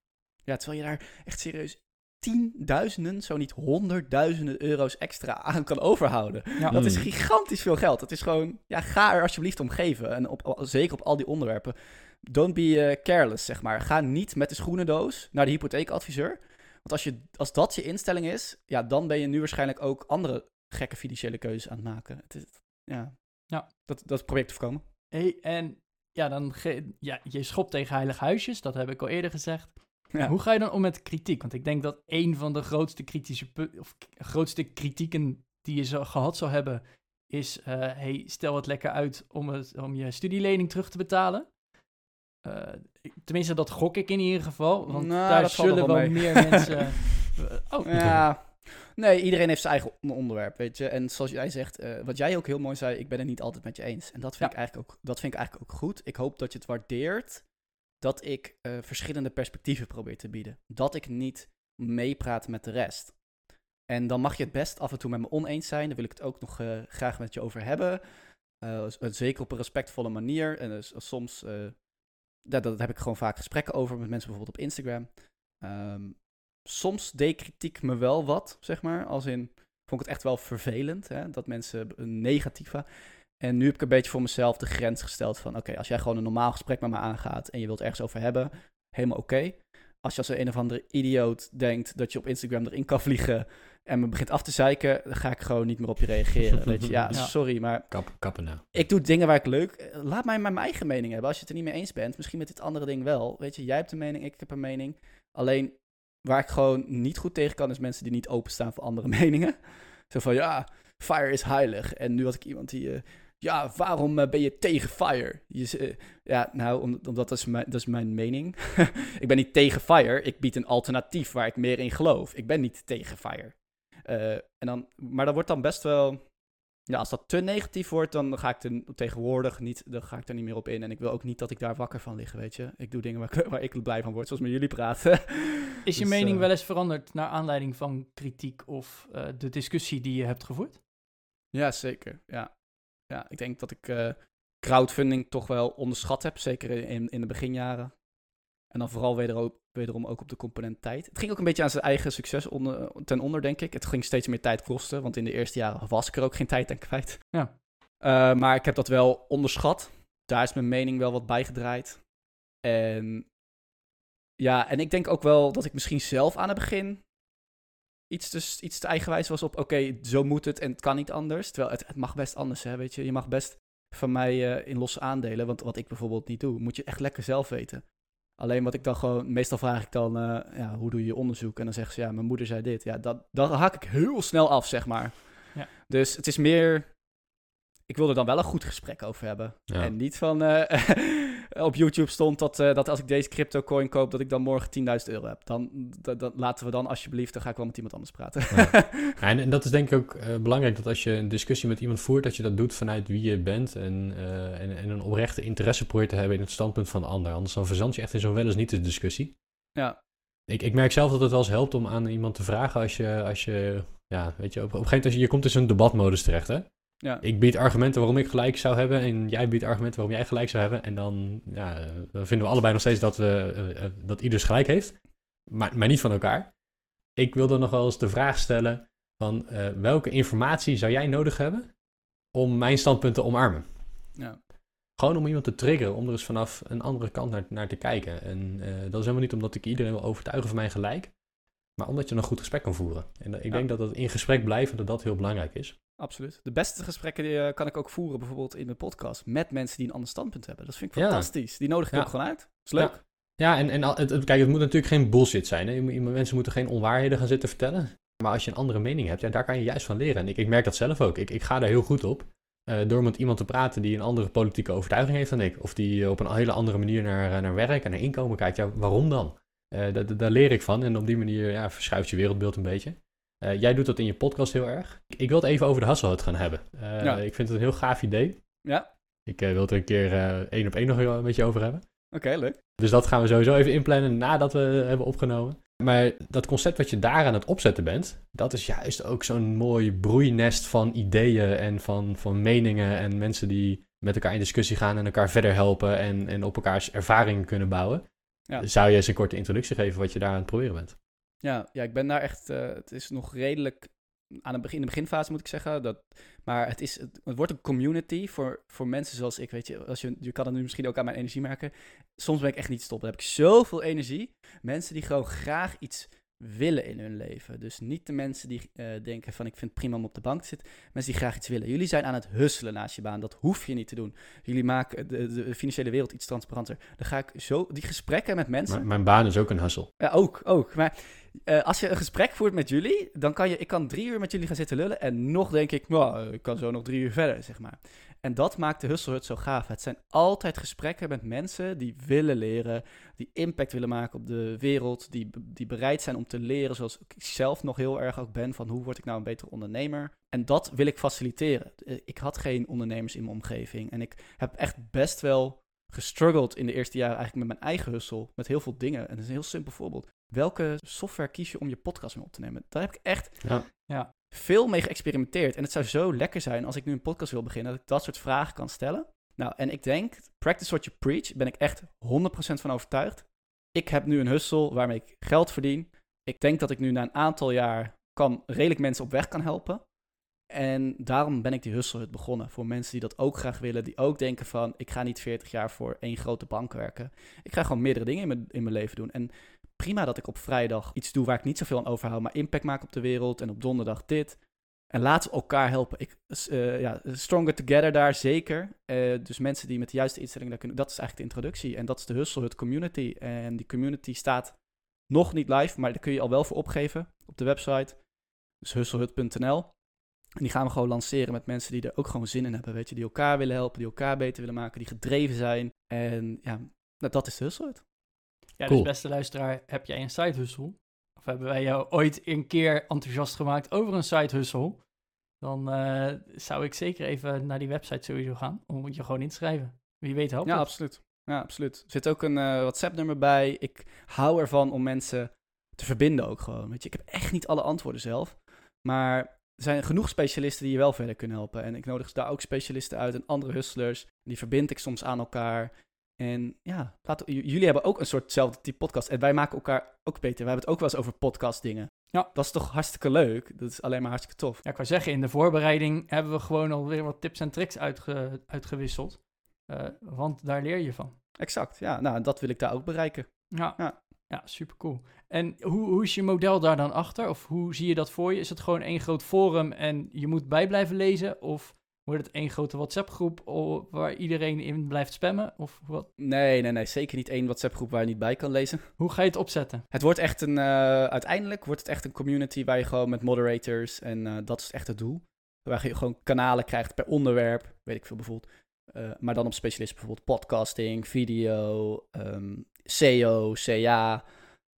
Ja, terwijl je daar echt serieus tienduizenden, zo niet honderdduizenden euro's extra aan kan overhouden. Ja. Dat is Mm. gigantisch veel geld. Het is gewoon, ja, ga er alsjeblieft om geven. En op, zeker op al die onderwerpen. Don't be eh, careless, zeg maar. Ga niet met de schoenendoos naar de hypotheekadviseur. Want als, je, als dat je instelling is, ja, dan ben je nu waarschijnlijk ook andere gekke financiële keuzes aan het maken. Het is, ja, Ja. Dat, dat probeer ik te voorkomen. Hey, en ja, dan ge- ja, je schopt tegen heilige huisjes, dat heb ik al eerder gezegd. Ja. Hoe ga je dan om met kritiek? Want ik denk dat een van de grootste kritische of grootste kritieken die je zo gehad zou hebben, is: eh, hey, stel het lekker uit om, het, om je studielening terug te betalen. Eh, tenminste, dat gok ik in ieder geval. Want Nou, daar zullen wel wel mee. meer mensen. [laughs] oh, Ja, nee, iedereen heeft zijn eigen on- onderwerp, weet je. En zoals jij zegt, eh, wat jij ook heel mooi zei, ik ben het niet altijd met je eens. En dat vind, Ja. ik, eigenlijk ook, dat vind ik eigenlijk ook goed. Ik hoop dat je het waardeert dat ik eh, verschillende perspectieven probeer te bieden. Dat ik niet meepraten met de rest. En dan mag je het best af en toe met me oneens zijn. Daar wil ik het ook nog eh, graag met je over hebben. Uh, zeker op een respectvolle manier. En dus, soms, dat, heb ik gewoon vaak gesprekken over met mensen bijvoorbeeld op Instagram. Um, soms deed kritiek me wel wat, zeg maar. Als in, vond ik het echt wel vervelend, hè, dat mensen een negatieve... En nu heb ik een beetje voor mezelf de grens gesteld van... oké, als jij gewoon een normaal gesprek met me aangaat... en je wilt ergens over hebben, helemaal oké. Als je als een of andere idioot denkt dat je op Instagram erin kan vliegen... en me begint af te zeiken, dan ga ik gewoon niet meer op je reageren. Weet je, ja, [laughs] sorry, maar... Kap, kappen nou. Ik doe dingen waar ik leuk... Laat mij maar mijn eigen mening hebben. Als je het er niet mee eens bent, misschien met dit andere ding wel. Weet je, jij hebt een mening, ik heb een mening. Alleen, waar ik gewoon niet goed tegen kan, is mensen die niet openstaan voor andere [laughs] meningen. Zo van, ja, fire is heilig. En nu had ik iemand die... Uh, ja, waarom uh, ben je tegen fire? Je, uh, ja, nou, om, omdat dat is mijn, dat is mijn mening. [laughs] ik ben niet tegen fire. Ik bied een alternatief waar ik meer in geloof. Ik ben niet tegen fire. en dan, maar dat wordt dan best wel ja, als dat te negatief wordt, dan ga ik er tegenwoordig niet, dan ga ik er niet meer op in. En ik wil ook niet dat ik daar wakker van lig, weet je. Ik doe dingen waar, [laughs] waar ik blij van word, zoals met jullie praten. Is je dus, mening uh, wel eens veranderd naar aanleiding van kritiek of uh, de discussie die je hebt gevoerd? Ja, zeker. Ja, ja ik denk dat ik uh, crowdfunding toch wel onderschat heb, zeker in, in de beginjaren. En dan vooral wederom, wederom ook op de component tijd. Het ging ook een beetje aan zijn eigen succes onder, ten onder, denk ik. Het ging steeds meer tijd kosten, want in de eerste jaren was ik er ook geen tijd aan kwijt. Ja. Uh, maar ik heb dat wel onderschat. Daar is mijn mening wel wat bijgedraaid. En ja, en ik denk ook wel dat ik misschien zelf aan het begin iets te, iets te eigenwijs was op... oké, zo moet het en het kan niet anders. Terwijl het, het mag best anders, hè, weet je. Je mag best van mij uh, in losse aandelen, want wat ik bijvoorbeeld niet doe... moet je echt lekker zelf weten. Alleen wat ik dan gewoon, meestal vraag ik dan, uh, ja, hoe doe je onderzoek? En dan zegt ze, ja, mijn moeder zei dit. Ja, dat, dan haak ik heel snel af, zeg maar. Ja. Dus het is meer, ik wil er dan wel een goed gesprek over hebben. Ja. En niet van, uh, [laughs] op YouTube stond dat, uh, dat als ik deze crypto coin koop, dat ik dan morgen 10.000 euro heb. Dan, dat, laten we dan alsjeblieft, dan ga ik wel met iemand anders praten. Ja. [laughs] en, en, dat is denk ik ook uh, belangrijk, dat als je een discussie met iemand voert, dat je dat doet vanuit wie je bent en, uh, en, en, een oprechte interesse probeert te hebben in het standpunt van de ander. Anders dan verzand je echt in zo'n wel eens niet de discussie. Ja. Ik, ik merk zelf dat het wel eens helpt om aan iemand te vragen als je, als je ja, weet je, op, op een gegeven moment, je komt dus in een debatmodus terecht, hè? Ja. Ik bied argumenten waarom ik gelijk zou hebben en jij biedt argumenten waarom jij gelijk zou hebben. En dan, ja, dan vinden we allebei nog steeds dat, we, uh, uh, dat ieders gelijk heeft, maar, maar niet van elkaar. Ik wilde nog wel eens de vraag stellen van uh, welke informatie zou jij nodig hebben om mijn standpunt te omarmen? Ja. Gewoon om iemand te triggeren, om er eens vanaf een andere kant naar, naar te kijken. En dat is helemaal niet omdat ik iedereen wil overtuigen van mijn gelijk, maar omdat je een goed gesprek kan voeren. En ik ja. denk dat dat in gesprek blijven, dat dat heel belangrijk is. Absoluut. De beste gesprekken die, uh, kan ik ook voeren, bijvoorbeeld in mijn podcast, met mensen die een ander standpunt hebben. Dat vind ik fantastisch. Ja. Die nodig ik ja. ook gewoon uit. Dat is leuk. Ja, en, en het, het, kijk, het moet natuurlijk geen bullshit zijn. Hè? Mensen moeten geen onwaarheden gaan zitten vertellen. Maar als je een andere mening hebt, ja, daar kan je juist van leren. En ik, ik merk dat zelf ook. Ik, ik ga daar heel goed op. Uh, door met iemand te praten die een andere politieke overtuiging heeft dan ik. Of die op een hele andere manier naar, naar werk en naar inkomen kijkt. Ja, waarom dan? Uh, daar, daar leer ik van. En op die manier ja, verschuift je wereldbeeld een beetje. Uh, jij doet dat in je podcast heel erg. Ik wil het even over de Hasselhut gaan hebben. Uh, ja. Ik vind het een heel gaaf idee. Ja. Ik uh, wil het er een keer één op één nog een beetje over hebben. Oké, okay, leuk. Dus dat gaan we sowieso even inplannen nadat we hebben opgenomen. Maar dat concept wat je daar aan het opzetten bent, dat is juist ook zo'n mooi broeinest van ideeën en van, van meningen en mensen die met elkaar in discussie gaan en elkaar verder helpen en, en op elkaars ervaringen kunnen bouwen. Ja. Zou je eens een korte introductie geven wat je daar aan het proberen bent? Ja, ja, ik ben daar echt. Uh, het is nog redelijk aan het begin, in de beginfase moet ik zeggen. Dat, maar het, is, het, het, wordt een community voor, voor mensen zoals ik. Weet je, als je, je kan het nu misschien ook aan mijn energie merken. Soms ben ik echt niet stoppen. Dan heb ik zoveel energie. Mensen die gewoon graag iets willen in hun leven. Dus niet de mensen die uh, denken van ik vind het prima om op de bank te zitten. Mensen die graag iets willen. Jullie zijn aan het husselen naast je baan. Dat hoef je niet te doen. Jullie maken de, de financiële wereld iets transparanter. Dan ga ik zo die gesprekken met mensen. M mijn baan is ook een hussel. Ja, ook, ook. Maar uh, als je een gesprek voert met jullie, dan kan je, ik kan drie uur met jullie gaan zitten lullen. En nog denk ik, nou, ik kan zo nog drie uur verder, zeg maar. En dat maakt de Hustle Hut zo gaaf. Het zijn altijd gesprekken met mensen die willen leren, die impact willen maken op de wereld, die, die bereid zijn om te leren, zoals ik zelf nog heel erg ook ben, van hoe word ik nou een betere ondernemer. En dat wil ik faciliteren. Ik had geen ondernemers in mijn omgeving en ik heb echt best wel gestruggeld in de eerste jaren eigenlijk met mijn eigen hustle, met heel veel dingen. En dat is een heel simpel voorbeeld. Welke software kies je om je podcast mee op te nemen? Daar heb ik echt Ja. veel mee geëxperimenteerd. En het zou zo lekker zijn als ik nu een podcast wil beginnen, dat ik dat soort vragen kan stellen. Nou, en ik denk, practice what you preach, ben ik echt 100% van overtuigd. Ik heb nu een hustle waarmee ik geld verdien. Ik denk dat ik nu na een aantal jaar kan, redelijk mensen op weg kan helpen. En daarom ben ik die hustlehut begonnen. Voor mensen die dat ook graag willen. Die ook denken van, ik ga niet 40 jaar voor één grote bank werken. Ik ga gewoon meerdere dingen in mijn, in mijn leven doen. En prima dat ik op vrijdag iets doe waar ik niet zoveel aan overhoud. Maar impact maak op de wereld. En op donderdag dit. En laten we elkaar helpen. Ik, eh, ja, stronger together daar, zeker. Eh, dus mensen die met de juiste instellingen daar kunnen... Dat is eigenlijk de introductie. En dat is de Hustlehut community. En die community staat nog niet live, maar daar kun je al wel voor opgeven op de website. Dus hustlehut.nl. En die gaan we gewoon lanceren met mensen die er ook gewoon zin in hebben. Weet je, die elkaar willen helpen, die elkaar beter willen maken, die gedreven zijn. En ja, nou, dat is de Hustlehut. Ja, Cool. dus beste luisteraar, heb jij een side hustle? Of hebben wij jou ooit een keer enthousiast gemaakt over een side hustle? Dan eh, zou ik zeker even naar die website sowieso gaan, om je gewoon in te schrijven. Wie weet helpt Ja, het. absoluut. Ja, absoluut. Er zit ook een eh, WhatsApp-nummer bij. Ik hou ervan om mensen te verbinden ook gewoon. Weet je, ik heb echt niet alle antwoorden zelf. Maar er zijn genoeg specialisten die je wel verder kunnen helpen. En ik nodig daar ook specialisten uit en andere hustlers. Die verbind ik soms aan elkaar. En ja, laten, jullie hebben ook een soortzelfde type podcast. En wij maken elkaar ook beter. We hebben het ook wel eens over podcast dingen. Ja. Dat is toch hartstikke leuk? Dat is alleen maar hartstikke tof. Ja, ik wou zeggen, in de voorbereiding hebben we gewoon alweer wat tips en tricks uitge- uitgewisseld. Eh, want daar leer je van. Exact, ja. Nou, dat wil ik daar ook bereiken. Ja, Ja. ja. super cool. En hoe, hoe is je model daar dan achter? Of hoe zie je dat voor je? Is het gewoon één groot forum en je moet bij blijven lezen? Of wordt het één grote WhatsApp-groep waar iedereen in blijft spammen? Of wat? Nee, nee, nee. Zeker niet één WhatsApp-groep waar je niet bij kan lezen. Hoe ga je het opzetten? Het wordt echt een, eh, uiteindelijk wordt het echt een community waar je gewoon met moderators en eh, dat is echt het doel. Waar je gewoon kanalen krijgt per onderwerp, weet ik veel bijvoorbeeld. Eh, maar dan op specialisten bijvoorbeeld podcasting, video, ehm, SEO, CA.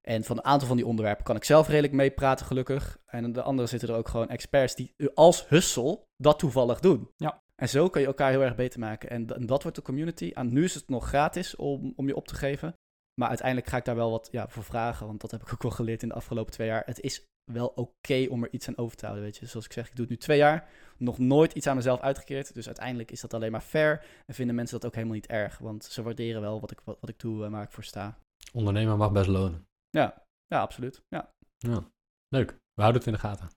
En van een aantal van die onderwerpen kan ik zelf redelijk mee praten, gelukkig. En de andere zitten er ook gewoon experts die als hustle dat toevallig doen. Ja. En zo kan je elkaar heel erg beter maken. En, dat wordt de community. En nu is het nog gratis om, om je op te geven. Maar uiteindelijk ga ik daar wel wat ja, voor vragen. Want dat heb ik ook wel geleerd in de afgelopen twee jaar. Het is wel oké om er iets aan over te houden. Weet je. Zoals ik zeg, ik doe het nu twee jaar. Nog nooit iets aan mezelf uitgekeerd. Dus uiteindelijk is dat alleen maar fair. En vinden mensen dat ook helemaal niet erg. Want ze waarderen wel wat ik, wat, wat ik doe en waar ik voor sta. Ondernemer mag best lonen. Ja, ja absoluut. Ja. Ja, leuk. We houden het in de gaten.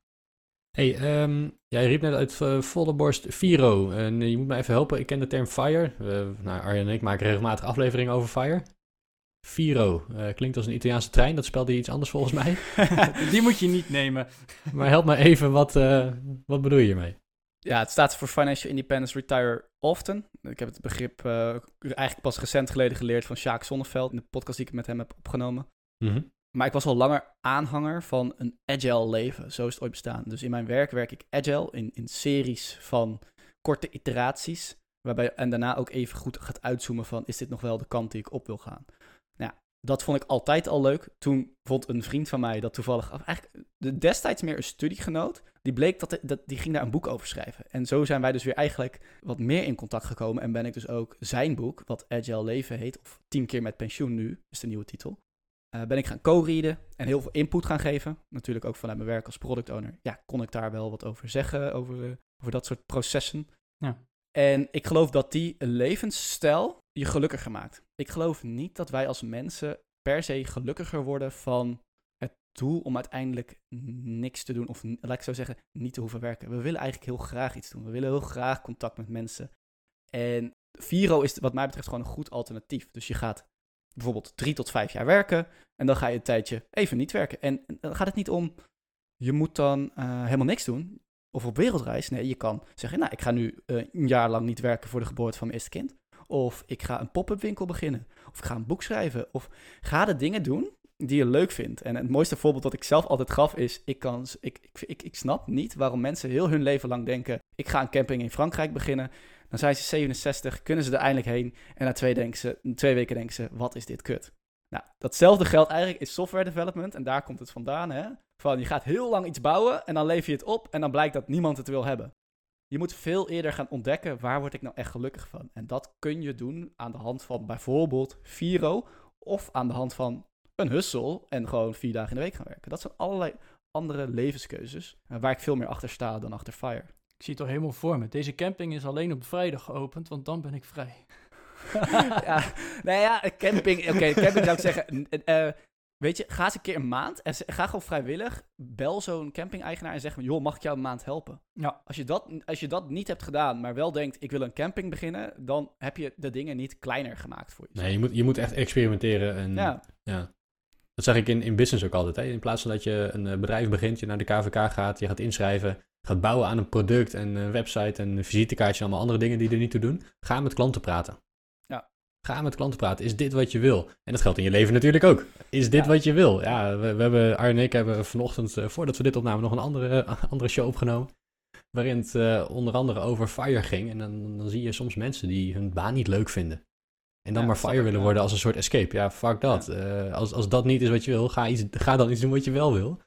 hey, ehm, jij riep net uit eh, volle borst Viro. En eh, je moet me even helpen. Ik ken de term Fire. Eh, nou, Arjen en ik maken regelmatig afleveringen over Fire. Viro. eh, klinkt als een Italiaanse trein. Dat spelde iets anders volgens mij. [laughs] Die moet je niet nemen. [laughs] maar help me even. Wat, wat bedoel je hiermee? ja, het staat voor Financial Independence Retire Often. Ik heb het begrip eigenlijk pas recent geleden geleerd van Sjaak Zonneveld. In de podcast die ik met hem heb opgenomen. Mhm. Maar ik was al langer aanhanger van een agile leven. Zo is het ooit bestaan. Dus in mijn werk werk ik agile in, in series van korte iteraties. Waarbij en daarna ook even goed gaat uitzoomen van... is dit nog wel de kant die ik op wil gaan? Nou, ja, dat vond ik altijd al leuk. Toen vond een vriend van mij dat toevallig... Eigenlijk de- destijds meer een studiegenoot. Die bleek dat, dat... Die ging daar een boek over schrijven. En zo zijn wij dus weer eigenlijk wat meer in contact gekomen. En ben ik dus ook zijn boek, wat Agile Leven heet... of 10 keer met pensioen nu, is de nieuwe titel... Eh, ben ik gaan co-readen en heel veel input gaan geven. Natuurlijk ook vanuit mijn werk als product owner. Ja, kon ik daar wel wat over zeggen, over, eh, over dat soort processen. Ja. En ik geloof dat die levensstijl je gelukkiger maakt. Ik geloof niet dat wij als mensen per se gelukkiger worden van het doel om uiteindelijk niks te doen. Of laat ik zo zeggen, niet te hoeven werken. We willen eigenlijk heel graag iets doen. We willen heel graag contact met mensen. En Viro is wat mij betreft gewoon een goed alternatief. Dus je gaat bijvoorbeeld drie tot vijf jaar werken. En dan ga je een tijdje even niet werken. En dan gaat het niet om, je moet dan eh, helemaal niks doen. Of op wereldreis. Nee, je kan zeggen, nou, ik ga nu eh, een jaar lang niet werken voor de geboorte van mijn eerste kind. Of ik ga een pop-up winkel beginnen. Of ik ga een boek schrijven. Of ga de dingen doen die je leuk vindt. En het mooiste voorbeeld dat ik zelf altijd gaf is, ik, kan, ik, ik, ik, ik snap niet waarom mensen heel hun leven lang denken, ik ga een camping in Frankrijk beginnen. Dan zijn ze 67, kunnen ze er eindelijk heen. En na twee, ze, weken denken ze, wat is dit kut? Nou, datzelfde geldt eigenlijk in software development. En daar komt het vandaan, hè. Van, je gaat heel lang iets bouwen en dan lever je het op en dan blijkt dat niemand het wil hebben. Je moet veel eerder gaan ontdekken, waar word ik nou echt gelukkig van? En dat kun je doen aan de hand van bijvoorbeeld Viro of aan de hand van een hustle en gewoon vier dagen in de week gaan werken. Dat zijn allerlei andere levenskeuzes uh, waar ik veel meer achter sta dan achter FIRE. Ik zie het al helemaal voor me. Deze camping is alleen op vrijdag geopend, want dan ben ik vrij. [laughs] ja, nou ja, camping. Oké, okay, camping zou ik zeggen. Uh, weet je, ga eens een keer een maand en ga gewoon vrijwillig. Bel zo'n camping-eigenaar en zeg: joh, mag ik jou een maand helpen? Ja. Als je, dat, als je dat niet hebt gedaan, maar wel denkt: ik wil een camping beginnen, dan heb je de dingen niet kleiner gemaakt voor je. Nee, je moet, je moet echt experimenteren. En, ja. ja. Dat zeg ik in, in business ook altijd. Hè? In plaats van dat je een bedrijf begint, je naar de KVK gaat, je gaat inschrijven, gaat bouwen aan een product en een website en een visitekaartje en allemaal andere dingen die er niet toe doen, ga met klanten praten. Ja. Ga met klanten praten. Is dit wat je wil? En dat geldt in je leven natuurlijk ook. Is dit Ja. wat je wil? Ja, we, we hebben, Arjen en ik hebben vanochtend, eh, voordat we dit opnamen, nog een andere, andere show opgenomen. Waarin het eh, onder andere over FIRE ging. En dan, dan zie je soms mensen die hun baan niet leuk vinden. En dan Ja, maar FIRE willen worden als een soort escape. Ja, fuck dat. Eh, als, als dat niet is wat je wil, ga, iets, ga dan iets doen wat je wel wil.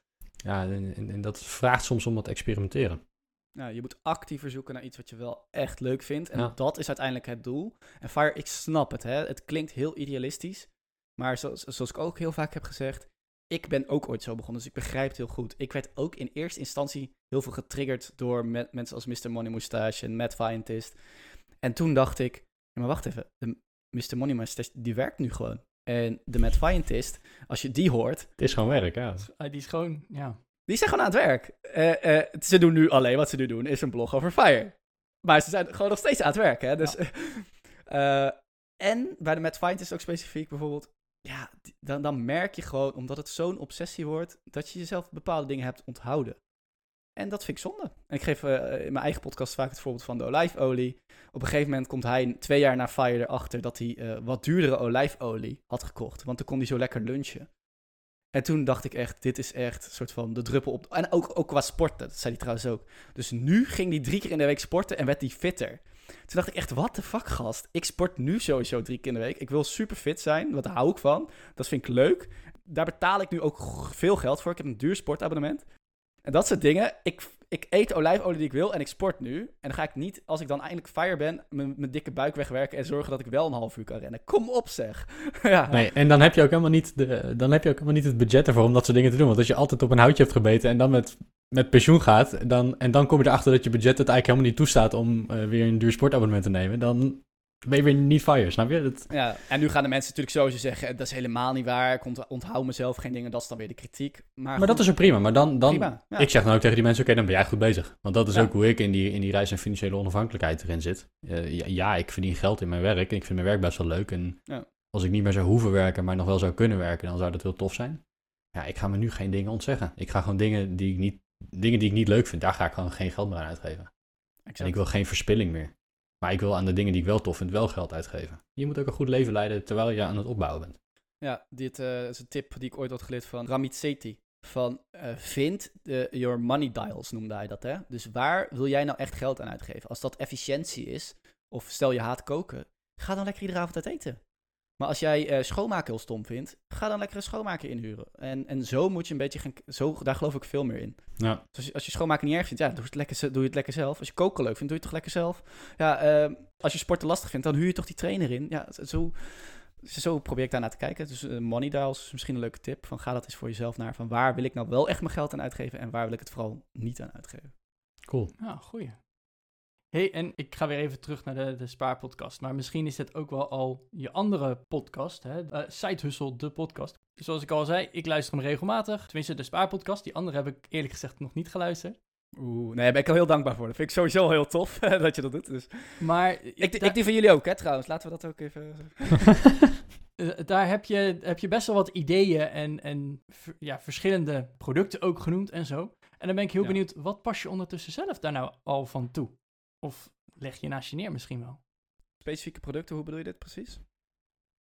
Ja, en, en, en dat vraagt soms om wat experimenteren. Ja, je moet actiever zoeken naar iets wat je wel echt leuk vindt. En Ja. dat is uiteindelijk het doel. En Fire, ik snap het, hè. Het klinkt heel idealistisch. Maar zoals, zoals ik ook heel vaak heb gezegd, ik ben ook ooit zo begonnen, dus ik begrijp het heel goed. Ik werd ook in eerste instantie heel veel getriggerd door me- mensen als Mr. Money Moustache en Matt Scientist. En toen dacht ik, ja, maar wacht even, de Mr. Money Moustache, die werkt nu gewoon. En de Matt Scientist, als je die hoort, Het is gewoon werk, ja. Ah, die is gewoon, ja. die zijn gewoon aan het werk. Eh, eh, ze doen nu alleen wat ze nu doen, is een blog over Fire. Maar ze zijn gewoon nog steeds aan het werk, hè. Dus, [laughs] eh, en bij de Mad is ook specifiek bijvoorbeeld... Ja, dan, dan merk je gewoon, omdat het zo'n obsessie wordt... dat je jezelf bepaalde dingen hebt onthouden. En dat vind ik zonde. En ik geef eh, in mijn eigen podcast vaak het voorbeeld van de olijfolie. Op een gegeven moment komt hij twee jaar na Fire erachter... dat hij eh, wat duurdere olijfolie had gekocht. Want dan kon hij zo lekker lunchen. En toen dacht ik echt, dit is echt een soort van de druppel op... En ook, ook qua sporten, dat zei hij trouwens ook. Dus nu ging hij drie keer in de week sporten en werd hij fitter. Toen dacht ik echt, wat de fuck gast? Ik sport nu sowieso drie keer in de week. Ik wil super fit zijn, wat hou ik van. Dat vind ik leuk. Daar betaal ik nu ook veel geld voor. Ik heb een duur sportabonnement. En dat soort dingen. Ik, ik eet olijfolie die ik wil en ik sport nu. En dan ga ik niet, als ik dan eindelijk fire ben, mijn dikke buik wegwerken en zorgen dat ik wel een half uur kan rennen. Kom op zeg. [laughs] ja. Nee, en dan heb je ook helemaal niet, de, dan heb je ook helemaal niet het budget ervoor om dat soort dingen te doen. Want als je altijd op een houtje hebt gebeten en dan met, met pensioen gaat, dan, en dan kom je erachter dat je budget het eigenlijk helemaal niet toestaat om eh, weer een duur sportabonnement te nemen, dan ben je weer niet fire, snap je? Dat, Ja, en nu gaan de mensen natuurlijk sowieso zeggen, dat is helemaal niet waar. Ik ont- onthoud mezelf geen dingen, dat is dan weer de kritiek. Maar, maar dat is ook prima, maar dan, dan prima. Ja. ik zeg dan ook tegen die mensen, oké, dan ben jij goed bezig. Want dat is Ja. ook hoe ik in die, in die reis en financiële onafhankelijkheid erin zit. Eh, ja, ja, ik verdien geld in mijn werk en ik vind mijn werk best wel leuk. En als ik niet meer zou hoeven werken, maar nog wel zou kunnen werken, dan zou dat heel tof zijn. Ja, ik ga me nu geen dingen ontzeggen. Ik ga gewoon dingen die ik niet, dingen die ik niet leuk vind, daar ga ik gewoon geen geld meer aan uitgeven. Exact. En ik wil geen verspilling meer. Maar ik wil aan de dingen die ik wel tof vind, wel geld uitgeven. Je moet ook een goed leven leiden terwijl je aan het opbouwen bent. Ja, dit eh, is een tip die ik ooit had geleerd van Ramit Sethi. Van eh, vind de, your money dials, noemde hij dat. Hè? Dus waar wil jij nou echt geld aan uitgeven? Als dat efficiëntie is, of stel je haat koken, ga dan lekker iedere avond uit eten. Maar als jij eh, schoonmaken heel stom vindt, ga dan lekker een schoonmaker inhuren. En, en zo moet je een beetje gaan... Zo, daar geloof ik veel meer in. Ja, Dus als je, als je schoonmaken niet erg vindt, ja, doe, het lekker, doe je het lekker zelf. Als je koken leuk vindt, doe je het toch lekker zelf. Ja, ehm, als je sporten lastig vindt, dan huur je toch die trainer in. Ja, zo, zo probeer ik daarnaar te kijken. Dus eh, money dials is misschien een leuke tip. Van ga dat eens voor jezelf naar. Van waar wil ik nou wel echt mijn geld aan uitgeven en waar wil ik het vooral niet aan uitgeven. cool. Ja, goeie. Hey, en ik ga weer even terug naar de, de spaarpodcast. Maar misschien is dit ook wel al je andere podcast, hè? Eh, Side Hustle, de podcast. Zoals ik al zei, ik luister hem regelmatig. Tenminste, de spaarpodcast. Die andere heb ik eerlijk gezegd nog niet geluisterd. Oeh, nee, daar ben ik al heel dankbaar voor. Dat vind ik sowieso heel tof [laughs] dat je dat doet. Dus. Maar Ik, ik die van jullie ook, hè, trouwens. Laten we dat ook even... [laughs] [laughs] eh, daar heb je, heb je best wel wat ideeën en, en ja, verschillende producten ook genoemd en zo. En dan ben ik heel Ja. benieuwd, wat pas je ondertussen zelf daar nou al van toe? Of leg je naast je neer misschien wel? Specifieke producten, hoe bedoel je dit precies?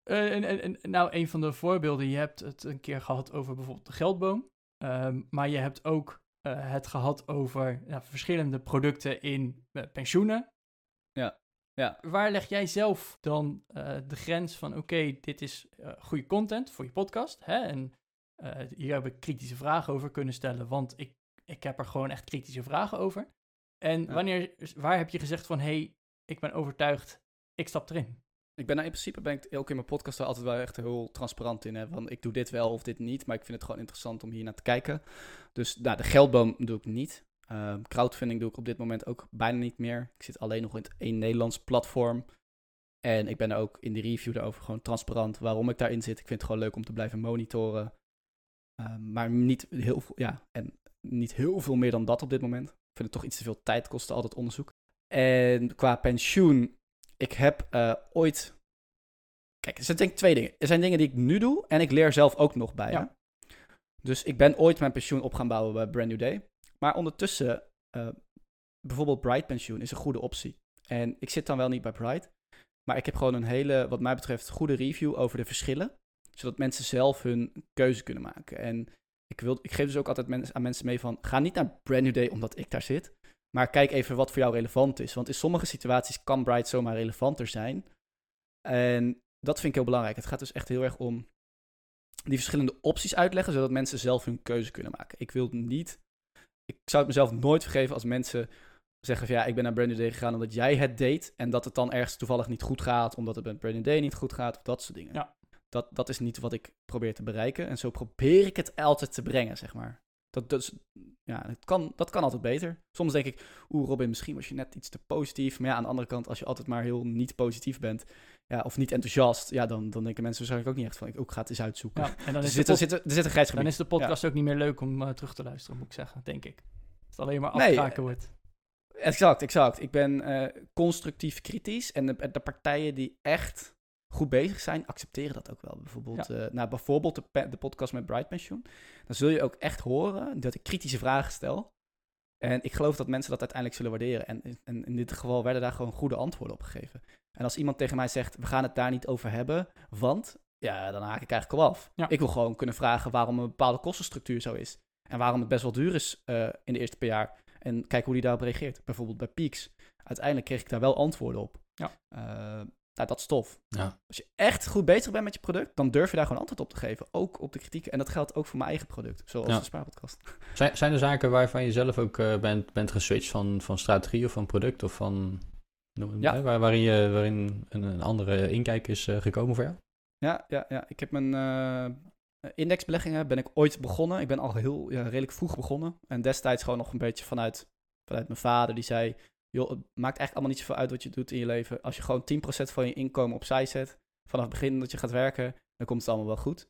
Eh, en, en, en- nou, een van de voorbeelden, je hebt het een keer gehad over bijvoorbeeld de geldboom. Ehm, maar je hebt ook eh, het gehad over ja, verschillende producten in eh, pensioenen. Ja, ja. Waar leg jij zelf dan de grens van, oké, dit is goede content voor je podcast. Hè? En hier heb ik kritische vragen over kunnen stellen, want ik, ik heb er gewoon echt kritische vragen over. En wanneer, waar heb je gezegd van, hé, hey, ik ben overtuigd, ik stap erin. Ik ben daar in principe ben ik ook in mijn podcast daar altijd wel echt heel transparant in. Hè? Van ik doe dit wel of dit niet, maar ik vind het gewoon interessant om hier naar te kijken. Dus nou, de geldboom doe ik niet. Ehm, crowdfunding doe ik op dit moment ook bijna niet meer. Ik zit alleen nog in het één Nederlands platform. En ik ben er ook in de review daarover gewoon transparant waarom ik daarin zit. Ik vind het gewoon leuk om te blijven monitoren. Ehm, maar niet heel, veel, ja, en niet heel veel meer dan dat op dit moment. Ik vind het toch iets te veel tijd kosten, altijd onderzoek. En qua pensioen, ik heb eh, ooit... Kijk, er zijn denk ik twee dingen. Er zijn dingen die ik nu doe en ik leer zelf ook nog bij. Ja. Dus ik ben ooit mijn pensioen op gaan bouwen bij Brand New Day. Maar ondertussen, eh, bijvoorbeeld Bright Pensioen is een goede optie. En ik zit dan wel niet bij Bright. Maar ik heb gewoon een hele, wat mij betreft, goede review over de verschillen. Zodat mensen zelf hun keuze kunnen maken. En ik, wil, ik geef dus ook altijd mens- aan mensen mee van... Ga niet naar Brand New Day omdat ik daar zit. Maar kijk even wat voor jou relevant is. Want in sommige situaties kan Bright zomaar relevanter zijn. En dat vind ik heel belangrijk. Het gaat dus echt heel erg om die verschillende opties uitleggen... zodat mensen zelf hun keuze kunnen maken. Ik wil niet... Ik zou het mezelf nooit vergeven als mensen zeggen van ja, ik ben naar Brand New Day gegaan omdat jij het deed. En dat het dan ergens toevallig niet goed gaat, omdat het met Brand New Day niet goed gaat, of dat soort dingen. Ja. Dat, dat is niet wat ik probeer te bereiken. En zo probeer ik het altijd te brengen, zeg maar. Dat, ja, dat, kan, dat kan altijd beter. Soms denk ik, oeh Robin, misschien was je net iets te positief. Maar ja, aan de andere kant, als je altijd maar heel niet positief bent, ja, of niet enthousiast, ja, dan, dan denken mensen waarschijnlijk ook niet echt van, ik ook ga het eens uitzoeken. Ja, en dan [laughs] er, is, de zit, er, zit, er, er zit een grijs dan gebied. is de podcast ook niet meer leuk om eh, terug te luisteren, moet ik zeggen, denk ik. Als het alleen maar Nee, afkraken eh, wordt. Exact, exact. Ik ben eh, constructief kritisch. En de, de partijen die echt goed bezig zijn, accepteren dat ook wel. Bijvoorbeeld, eh, nou, bijvoorbeeld de, de podcast met Bright Pension. Dan zul je ook echt horen dat ik kritische vragen stel. En ik geloof dat mensen dat uiteindelijk zullen waarderen. En, en in dit geval werden daar gewoon goede antwoorden op gegeven. En als iemand tegen mij zegt, we gaan het daar niet over hebben, want... Ja, dan haak ik eigenlijk al af. Ja. Ik wil gewoon kunnen vragen waarom een bepaalde kostenstructuur zo is. En waarom het best wel duur is eh, in de eerste paar jaar. En kijk hoe die daarop reageert. Bijvoorbeeld bij Peaks. Uiteindelijk kreeg ik daar wel antwoorden op. Ja. Eh, nou, dat is tof. Ja. Als je echt goed bezig bent met je product, dan durf je daar gewoon antwoord op te geven. Ook op de kritieken. En dat geldt ook voor mijn eigen product. Zoals Ja. de Spaarpodcast. [laughs] Zijn, zijn er zaken waarvan je zelf ook eh, bent, bent geswitcht van, van strategie of van product of van... Ja. waar, waarin, je, waarin een, een andere inkijk is eh, gekomen voor jou? Ja, ja, ja. Ik heb mijn eh, indexbeleggingen ben ik ooit begonnen. Ik ben al heel ja, redelijk vroeg begonnen. En destijds gewoon nog een beetje vanuit, vanuit mijn vader. Die zei, joh, het maakt eigenlijk allemaal niet zoveel uit wat je doet in je leven. Als je gewoon 10% van je inkomen opzij zet, vanaf het begin dat je gaat werken, dan komt het allemaal wel goed.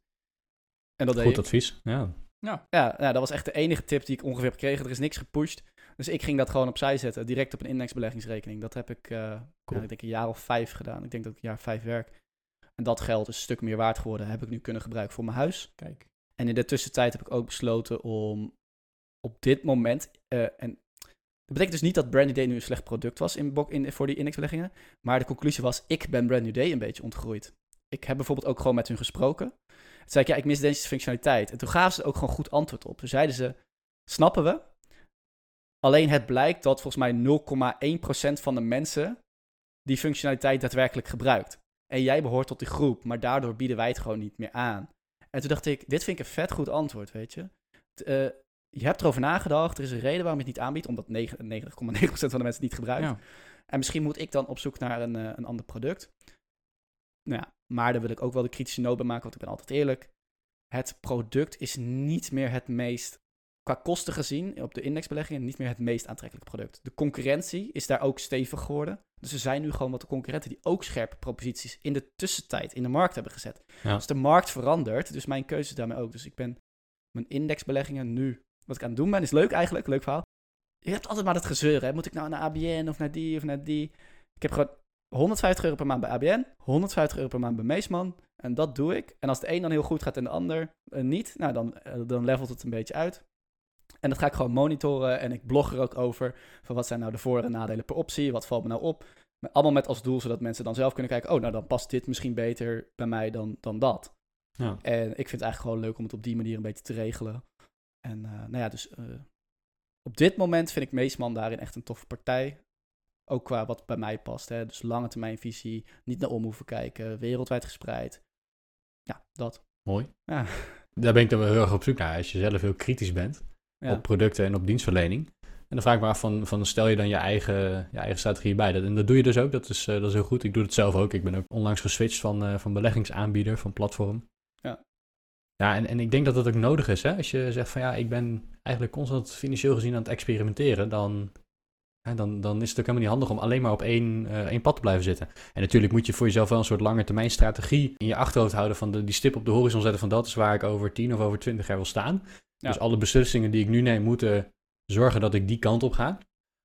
En dat deed Goed ik. advies, ja. Ja, Ja, ja, dat was echt de enige tip die ik ongeveer heb gekregen. Er is niks gepusht. Dus ik ging dat gewoon opzij zetten, direct op een indexbeleggingsrekening. Dat heb ik, eh, Cool. ja, ik denk een jaar of vijf gedaan. Ik denk dat ik een jaar of vijf werk. En dat geld is een stuk meer waard geworden. Heb ik nu kunnen gebruiken voor mijn huis. kijk. En in de tussentijd heb ik ook besloten om op dit moment... eh, en dat betekent dus niet dat Brand New Day nu een slecht product was in, in, voor die indexbeleggingen. Maar de conclusie was, ik ben Brand New Day een beetje ontgroeid. Ik heb bijvoorbeeld ook gewoon met hun gesproken. Toen zei ik, ja, ik mis deze functionaliteit. En toen gaven ze ook gewoon goed antwoord op. Toen zeiden ze, snappen we. Alleen het blijkt dat volgens mij 0,1% van de mensen die functionaliteit daadwerkelijk gebruikt. En jij behoort tot die groep, maar daardoor bieden wij het gewoon niet meer aan. En toen dacht ik, dit vind ik een vet goed antwoord, weet je. Eh, je hebt erover nagedacht, er is een reden waarom je het niet aanbiedt, omdat 99,9% van de mensen het niet gebruikt. Ja. En misschien moet ik dan op zoek naar een, eh, een ander product. Nou ja, maar daar wil ik ook wel de kritische noot bij maken, want ik ben altijd eerlijk. Het product is niet meer het meest, qua kosten gezien, op de indexbeleggingen, niet meer het meest aantrekkelijke product. De concurrentie is daar ook stevig geworden. Dus er zijn nu gewoon wat concurrenten die ook scherpe proposities in de tussentijd in de markt hebben gezet. Ja. Dus de markt verandert, dus mijn keuze is daarmee ook. Dus ik ben mijn indexbeleggingen nu, wat ik aan het doen ben, is leuk eigenlijk, leuk verhaal. Je hebt altijd maar dat gezeur, hè. Moet ik nou naar ABN of naar die of naar die? Ik heb gewoon 150 euro per maand bij ABN, 150 euro per maand bij Meesman. En dat doe ik. En als de een dan heel goed gaat en de ander eh, niet, nou dan, eh, dan levelt het een beetje uit. En dat ga ik gewoon monitoren en ik blog er ook over. Van wat zijn nou de voor- en nadelen per optie? Wat valt me nou op? Allemaal met als doel, zodat mensen dan zelf kunnen kijken... oh, nou dan past dit misschien beter bij mij dan, dan dat. ja. En ik vind het eigenlijk gewoon leuk om het op die manier een beetje te regelen. En eh, nou ja, dus eh, op dit moment vind ik Meesman daarin echt een toffe partij. Ook qua wat bij mij past. Hè? Dus lange termijn visie, niet naar om hoeven kijken, wereldwijd gespreid. Ja, dat. Mooi. Ja. Daar ben ik dan wel heel erg op zoek naar. Als je zelf heel kritisch bent Ja. op producten en op dienstverlening. En dan vraag ik me af van, van stel je dan je eigen, je eigen strategie bij. Dat, en dat doe je dus ook, dat is, eh, dat is heel goed. Ik doe het zelf ook. Ik ben ook onlangs geswitcht van, van beleggingsaanbieder, van platform. Ja. En, en ik denk dat dat ook nodig is. Hè? Als je zegt van ja, ik ben eigenlijk constant financieel gezien aan het experimenteren, dan, hè, dan, dan is het ook helemaal niet handig om alleen maar op één, eh, één pad te blijven zitten. En natuurlijk moet je voor jezelf wel een soort lange termijn strategie in je achterhoofd houden van de, die stip op de horizon zetten van dat is waar ik over 10 of over 20 jaar wil staan. Ja. Dus alle beslissingen die ik nu neem moeten zorgen dat ik die kant op ga.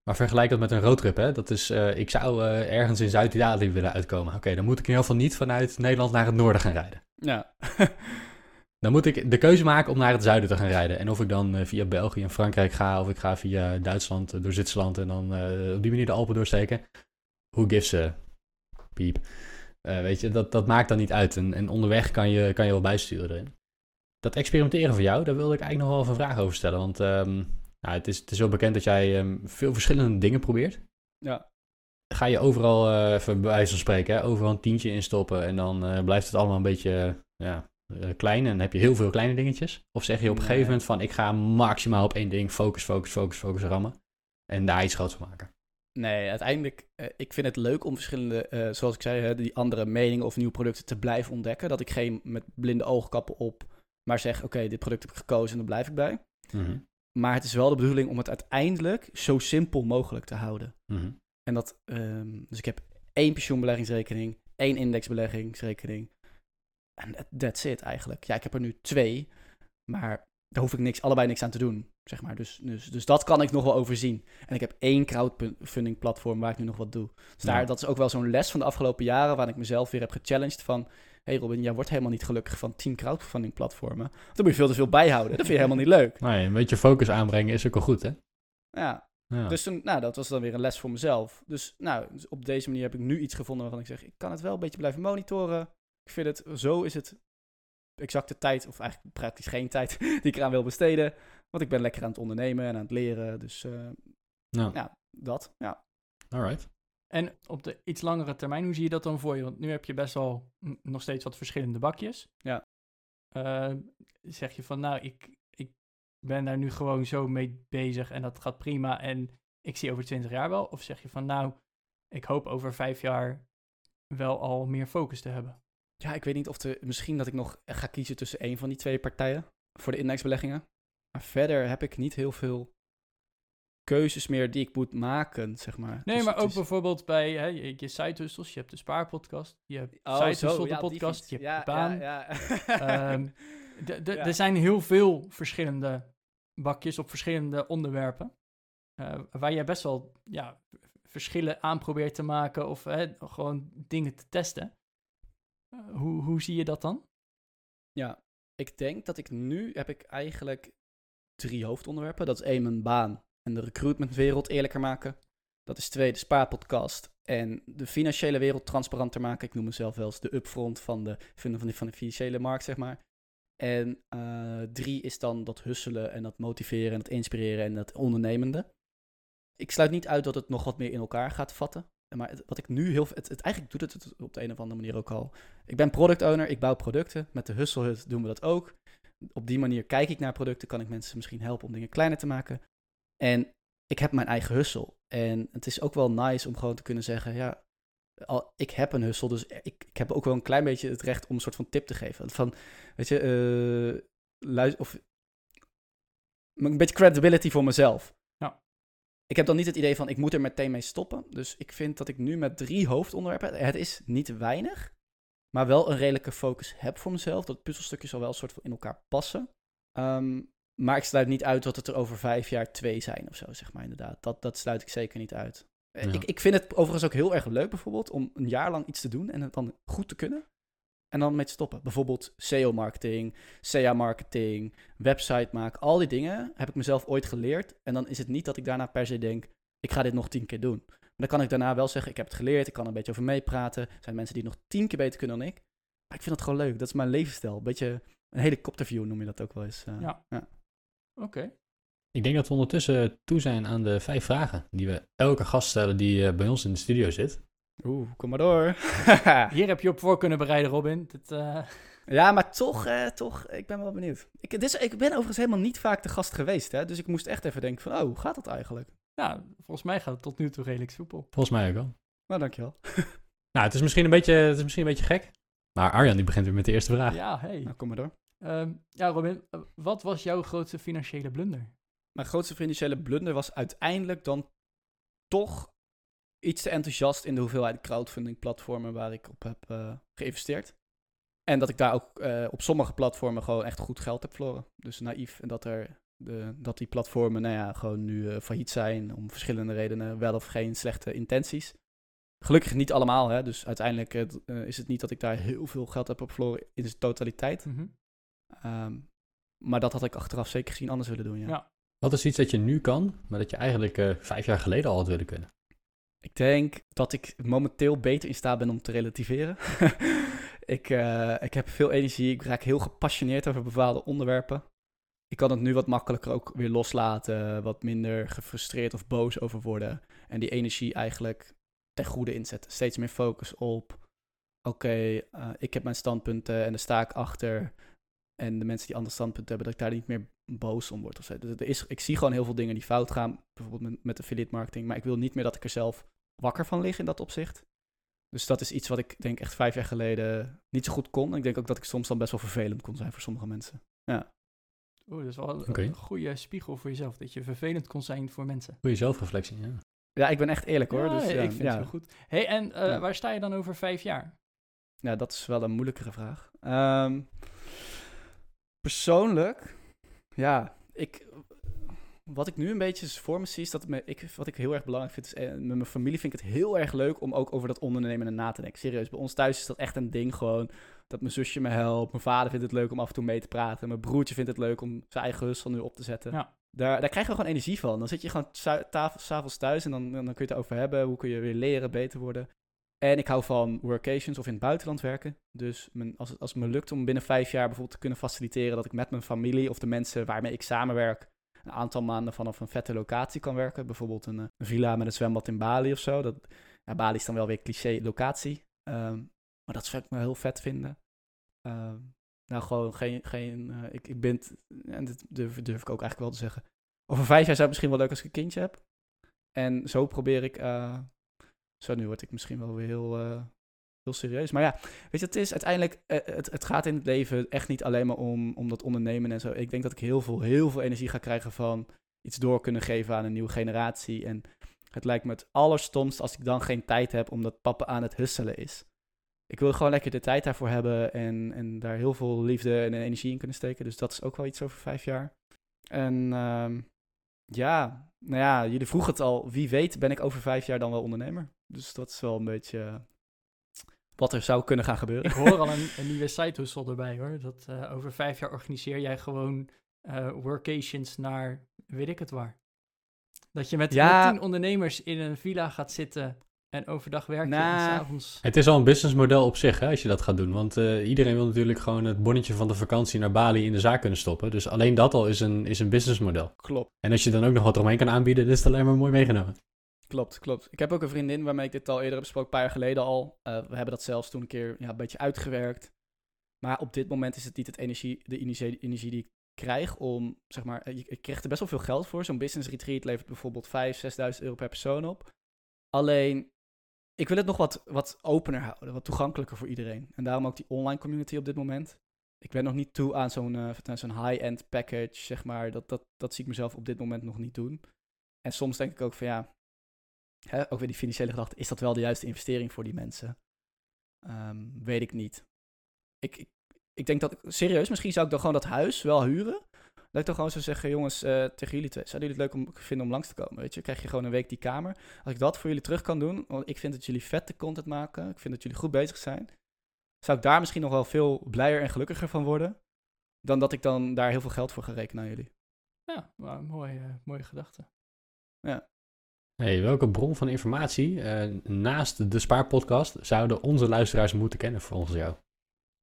Maar vergelijk dat met een roadtrip, hè. Dat is, eh, ik zou eh, ergens in Zuid-Italië willen uitkomen. Oké, dan moet ik in ieder geval niet vanuit Nederland naar het noorden gaan rijden. Ja. [laughs] Dan moet ik de keuze maken om naar het zuiden te gaan rijden. En of ik dan eh, via België en Frankrijk ga, of ik ga via Duitsland eh, door Zwitserland en dan eh, op die manier de Alpen doorsteken. Who gives a piep? Weet je, dat, dat maakt dan niet uit. En, en onderweg kan je, kan je wel bijsturen erin. Dat experimenteren van jou, daar wilde ik eigenlijk nog wel even een vraag over stellen. Want ehm, nou, het, is, het is wel bekend dat jij ehm, veel verschillende dingen probeert. Ja. Ga je overal, eh, even bij wijze van spreken, hè, overal een tientje instoppen en dan blijft het allemaal een beetje ja, klein en dan heb je heel veel kleine dingetjes? Of zeg je op een gegeven moment van ik ga maximaal op één ding focus, focus, focus, focus rammen en daar iets groots van maken? Nee, uiteindelijk, eh, ik vind het leuk om verschillende, eh, zoals ik zei, die andere meningen of nieuwe producten te blijven ontdekken. Dat ik geen met blinde oogkappen op, maar zeg, oké, dit product heb ik gekozen en daar blijf ik bij. Mhm, Maar het is wel de bedoeling om het uiteindelijk zo simpel mogelijk te houden. mhm. En dat, ehm, dus ik heb één pensioenbeleggingsrekening, één indexbeleggingsrekening. En that- that's it eigenlijk. Ja, ik heb er nu twee, maar daar hoef ik niks, allebei niks aan te doen, zeg maar. Dus, dus, dus dat kan ik nog wel overzien. En ik heb één crowdfunding platform waar ik nu nog wat doe. Dus daar, Ja. dat is ook wel zo'n les van de afgelopen jaren, waar ik mezelf weer heb gechallenged van... hey Robin, jij wordt helemaal niet gelukkig van 10 crowdfunding platformen. Dan moet je veel te veel bijhouden. Dat vind je helemaal niet leuk. [laughs] Ja, een beetje focus aanbrengen is ook al goed, hè? Ja, Ja. dus toen, nou, dat was dan weer een les voor mezelf. Dus nou, dus op deze manier heb ik nu iets gevonden waarvan ik zeg, ik kan het wel een beetje blijven monitoren. Ik vind het, zo is het exacte tijd, of eigenlijk praktisch geen tijd, [laughs] die ik eraan wil besteden. Want ik ben lekker aan het ondernemen en aan het leren. Dus eh, Nou, ja, dat, ja. alright. En op de iets langere termijn, hoe zie je dat dan voor je? Want nu heb je best wel nog steeds wat verschillende bakjes. Ja. Eh, zeg je van, nou, ik, ik ben daar nu gewoon zo mee bezig en dat gaat prima en ik zie over 20 jaar wel? Of zeg je van, nou, ik hoop over vijf jaar wel al meer focus te hebben? Ja, ik weet niet of de, misschien dat ik nog ga kiezen tussen één van die twee partijen voor de indexbeleggingen. Maar verder heb ik niet heel veel keuzes meer die ik moet maken, zeg maar. Nee, Dus maar ook is- bijvoorbeeld bij hè, je, je. Je hebt de spaarpodcast, je hebt Oh, ja, podcast, je hebt ja, de baan. Ja. Ehm. [laughs] Er zijn heel veel verschillende bakjes op verschillende onderwerpen. eh, waar jij best wel ja, verschillen aan probeert te maken of hè, gewoon dingen te testen. Eh, hoe, hoe zie je dat dan? Ja, ik denk dat ik nu heb ik eigenlijk drie hoofdonderwerpen. Dat is één, mijn baan en de recruitmentwereld eerlijker maken. Dat is twee, de spaarpodcast en de financiële wereld transparanter maken. Ik noem mezelf wel eens de upfront van de, van de, van de financiële markt, zeg maar. En eh, drie is dan dat husselen en dat motiveren en dat inspireren en dat ondernemende. Ik sluit niet uit dat het nog wat meer in elkaar gaat vatten. Maar wat ik nu heel... Het, eigenlijk doet het op de een of andere manier ook al. Ik ben product owner, ik bouw producten. Met de Hustle Hut doen we dat ook. Op die manier kijk ik naar producten, kan ik mensen misschien helpen om dingen kleiner te maken. En ik heb mijn eigen hustle. En het is ook wel nice om gewoon te kunnen zeggen, ja, al, ik heb een hustle, dus ik, ik heb ook wel een klein beetje het recht om een soort van tip te geven. Van, weet je, eh luister, of een beetje credibility voor mezelf. Ik heb dan niet het idee van, ik moet er meteen mee stoppen. Dus ik vind dat ik nu met drie hoofdonderwerpen, het is niet weinig, maar wel een redelijke focus heb voor mezelf. Dat puzzelstukjes al wel een soort van in elkaar passen. Ehm, maar ik sluit niet uit dat het er over vijf jaar twee zijn of zo, zeg maar inderdaad. Dat, dat sluit ik zeker niet uit. Eh, Ja. Ik, ik vind het overigens ook heel erg leuk bijvoorbeeld om een jaar lang iets te doen en het dan goed te kunnen. En dan mee te stoppen. Bijvoorbeeld SEO-marketing, SEA-marketing, website maken. Al die dingen heb ik mezelf ooit geleerd. En dan is het niet dat ik daarna per se denk, ik ga dit nog tien keer doen. Maar dan kan ik daarna wel zeggen, ik heb het geleerd, ik kan er een beetje over meepraten. Er zijn mensen die het nog tien keer beter kunnen dan ik. Maar ik vind het gewoon leuk. Dat is mijn levensstijl. Een beetje een helikopterview noem je dat ook wel eens. eh. Ja. Oké. Ik denk dat we ondertussen toe zijn aan de vijf vragen die we elke gast stellen die eh, bij ons in de studio zit. Oeh, kom maar door. [laughs] Hier heb je op voor kunnen bereiden, Robin. Dit, eh, Ja, maar toch, eh, toch, ik ben wel benieuwd. Ik, dus, ik ben overigens helemaal niet vaak te gast geweest, hè. Dus ik moest echt even denken van, oh, hoe gaat dat eigenlijk? Ja, volgens mij gaat het tot nu toe redelijk soepel. Volgens mij ook wel. Nou, dankjewel. [laughs] Nou, het is misschien een beetje, het is misschien een beetje gek. Maar Arjan die begint weer met de eerste vraag. Ja, hey. Nou, kom maar door. Ehm, ja, Robin, eh, wat was jouw grootste financiële blunder? Mijn grootste financiële blunder was uiteindelijk dan toch iets te enthousiast in de hoeveelheid crowdfunding platformen waar ik op heb eh, geïnvesteerd. En dat ik daar ook eh, op sommige platformen gewoon echt goed geld heb verloren. Dus naïef. En dat, er de, dat die platformen nou ja, gewoon nu eh, failliet zijn om verschillende redenen, wel of geen slechte intenties. Gelukkig niet allemaal, hè. dus uiteindelijk eh, is het niet dat ik daar heel veel geld heb op verloren in zijn totaliteit. Mhm. Ehm, maar dat had ik achteraf zeker gezien anders willen doen, ja. Ja. Wat is iets dat je nu kan, maar dat je eigenlijk eh, vijf jaar geleden al had willen kunnen? Ik denk dat ik momenteel beter in staat ben om te relativeren. [laughs] ik, eh, ik heb veel energie, ik raak heel gepassioneerd over bepaalde onderwerpen. Ik kan het nu wat makkelijker ook weer loslaten, wat minder gefrustreerd of boos over worden. En die energie eigenlijk ten goede inzetten. Steeds meer focus op, oké, eh, ik heb mijn standpunten en daar sta ik achter. En de mensen die andere standpunten hebben, dat ik daar niet meer boos om word. Of zo. Dus er is, ik zie gewoon heel veel dingen die fout gaan, bijvoorbeeld met, met affiliate marketing. Maar ik wil niet meer dat ik er zelf wakker van lig in dat opzicht. Dus dat is iets wat ik denk echt vijf jaar geleden niet zo goed kon. Ik denk ook dat ik soms dan best wel vervelend kon zijn voor sommige mensen. Oeh, dat is wel een, goede spiegel voor jezelf. Dat je vervelend kon zijn voor mensen. Goeie zelfreflectie, ja. Ja, ik ben echt eerlijk hoor. Ja, dus, ja, ik vind ja. het wel goed. hey, en eh, Ja. waar sta je dan over vijf jaar? Ja, dat is wel een moeilijkere vraag. Ehm, persoonlijk, ja, ik, wat ik nu een beetje voor me zie, is dat me, ik, wat ik heel erg belangrijk vind, is, eh, met mijn familie vind ik het heel erg leuk om ook over dat ondernemen na te denken. Serieus, bij ons thuis is dat echt een ding gewoon, dat mijn zusje me helpt, mijn vader vindt het leuk om af en toe mee te praten, mijn broertje vindt het leuk om zijn eigen hustle nu op te zetten. Ja. Daar, daar krijg je gewoon energie van. Dan zit je gewoon s'avonds thuis en dan, dan kun je het over hebben, hoe kun je weer leren, beter worden. En ik hou van workations of in het buitenland werken. Dus mijn, als, het, als het me lukt om binnen vijf jaar bijvoorbeeld te kunnen faciliteren dat ik met mijn familie of de mensen waarmee ik samenwerk een aantal maanden vanaf een vette locatie kan werken. Bijvoorbeeld een, eh, een villa met een zwembad in Bali of zo. Dat, ja, Bali is dan wel weer cliché locatie. Ehm, maar dat zou ik me heel vet vinden. Ehm, nou, gewoon geen. geen eh, ik, ik ben. En dit durf, durf ik ook eigenlijk wel te zeggen. Over vijf jaar zou het misschien wel leuk als ik een kindje heb. En zo probeer ik. eh, zo, nu word ik misschien wel weer heel, eh, heel serieus. Maar ja, weet je, het is uiteindelijk. eh, het, het gaat in het leven echt niet alleen maar om, om dat ondernemen en zo. Ik denk dat ik heel veel, heel veel energie ga krijgen van iets door kunnen geven aan een nieuwe generatie. En het lijkt me het allerstomst als ik dan geen tijd heb omdat papa aan het husselen is. Ik wil gewoon lekker de tijd daarvoor hebben en, en daar heel veel liefde en energie in kunnen steken. Dus dat is ook wel iets over vijf jaar. En ehm, ja, nou ja, jullie vroegen het al. Wie weet ben ik over vijf jaar dan wel ondernemer. Dus dat is wel een beetje eh, wat er zou kunnen gaan gebeuren. Ik hoor al een, een nieuwe side hustle erbij hoor. Dat eh, over vijf jaar organiseer jij gewoon eh, workations naar weet ik het waar. Dat je met, Ja. met tien ondernemers in een villa gaat zitten en overdag werken en Nou. s'avonds... Het is al een businessmodel op zich, hè, als je dat gaat doen. Want eh, iedereen wil natuurlijk gewoon het bonnetje van de vakantie naar Bali in de zaak kunnen stoppen. Dus alleen dat al is een, is een businessmodel. Klopt. En als je dan ook nog wat eromheen kan aanbieden, dan is het alleen maar mooi meegenomen. Klopt, klopt. Ik heb ook een vriendin waarmee ik dit al eerder heb besproken, een paar jaar geleden al. Eh, we hebben dat zelfs toen een keer ja, een beetje uitgewerkt. Maar op dit moment is het niet het energie, de energie, energie die ik krijg om, zeg maar, eh, ik krijg er best wel veel geld voor. Zo'n business retreat levert bijvoorbeeld 5.000, 6.000 euro per persoon op. Alleen, ik wil het nog wat, wat opener houden, wat toegankelijker voor iedereen. En daarom ook die online community op dit moment. Ik ben nog niet toe aan zo'n aan zo'n high-end package, zeg maar. Dat, dat, dat zie ik mezelf op dit moment nog niet doen. En soms denk ik ook van ja, hè, ook weer die financiële gedachte, is dat wel de juiste investering voor die mensen? Ehm, weet ik niet. Ik, ik, ik denk dat, serieus, misschien zou ik dan gewoon dat huis wel huren. Dat ik dan gewoon zou zeggen, jongens, eh, tegen jullie twee, zouden jullie het leuk om, vinden om langs te komen? Weet je, krijg je gewoon een week die kamer. Als ik dat voor jullie terug kan doen, want ik vind dat jullie vette content maken, ik vind dat jullie goed bezig zijn, zou ik daar misschien nog wel veel blijer en gelukkiger van worden, dan dat ik dan daar heel veel geld voor ga rekenen aan jullie. Ja, maar mooie, mooie gedachte. Hey, welke bron van informatie eh, naast de Spaarpodcast zouden onze luisteraars moeten kennen volgens jou?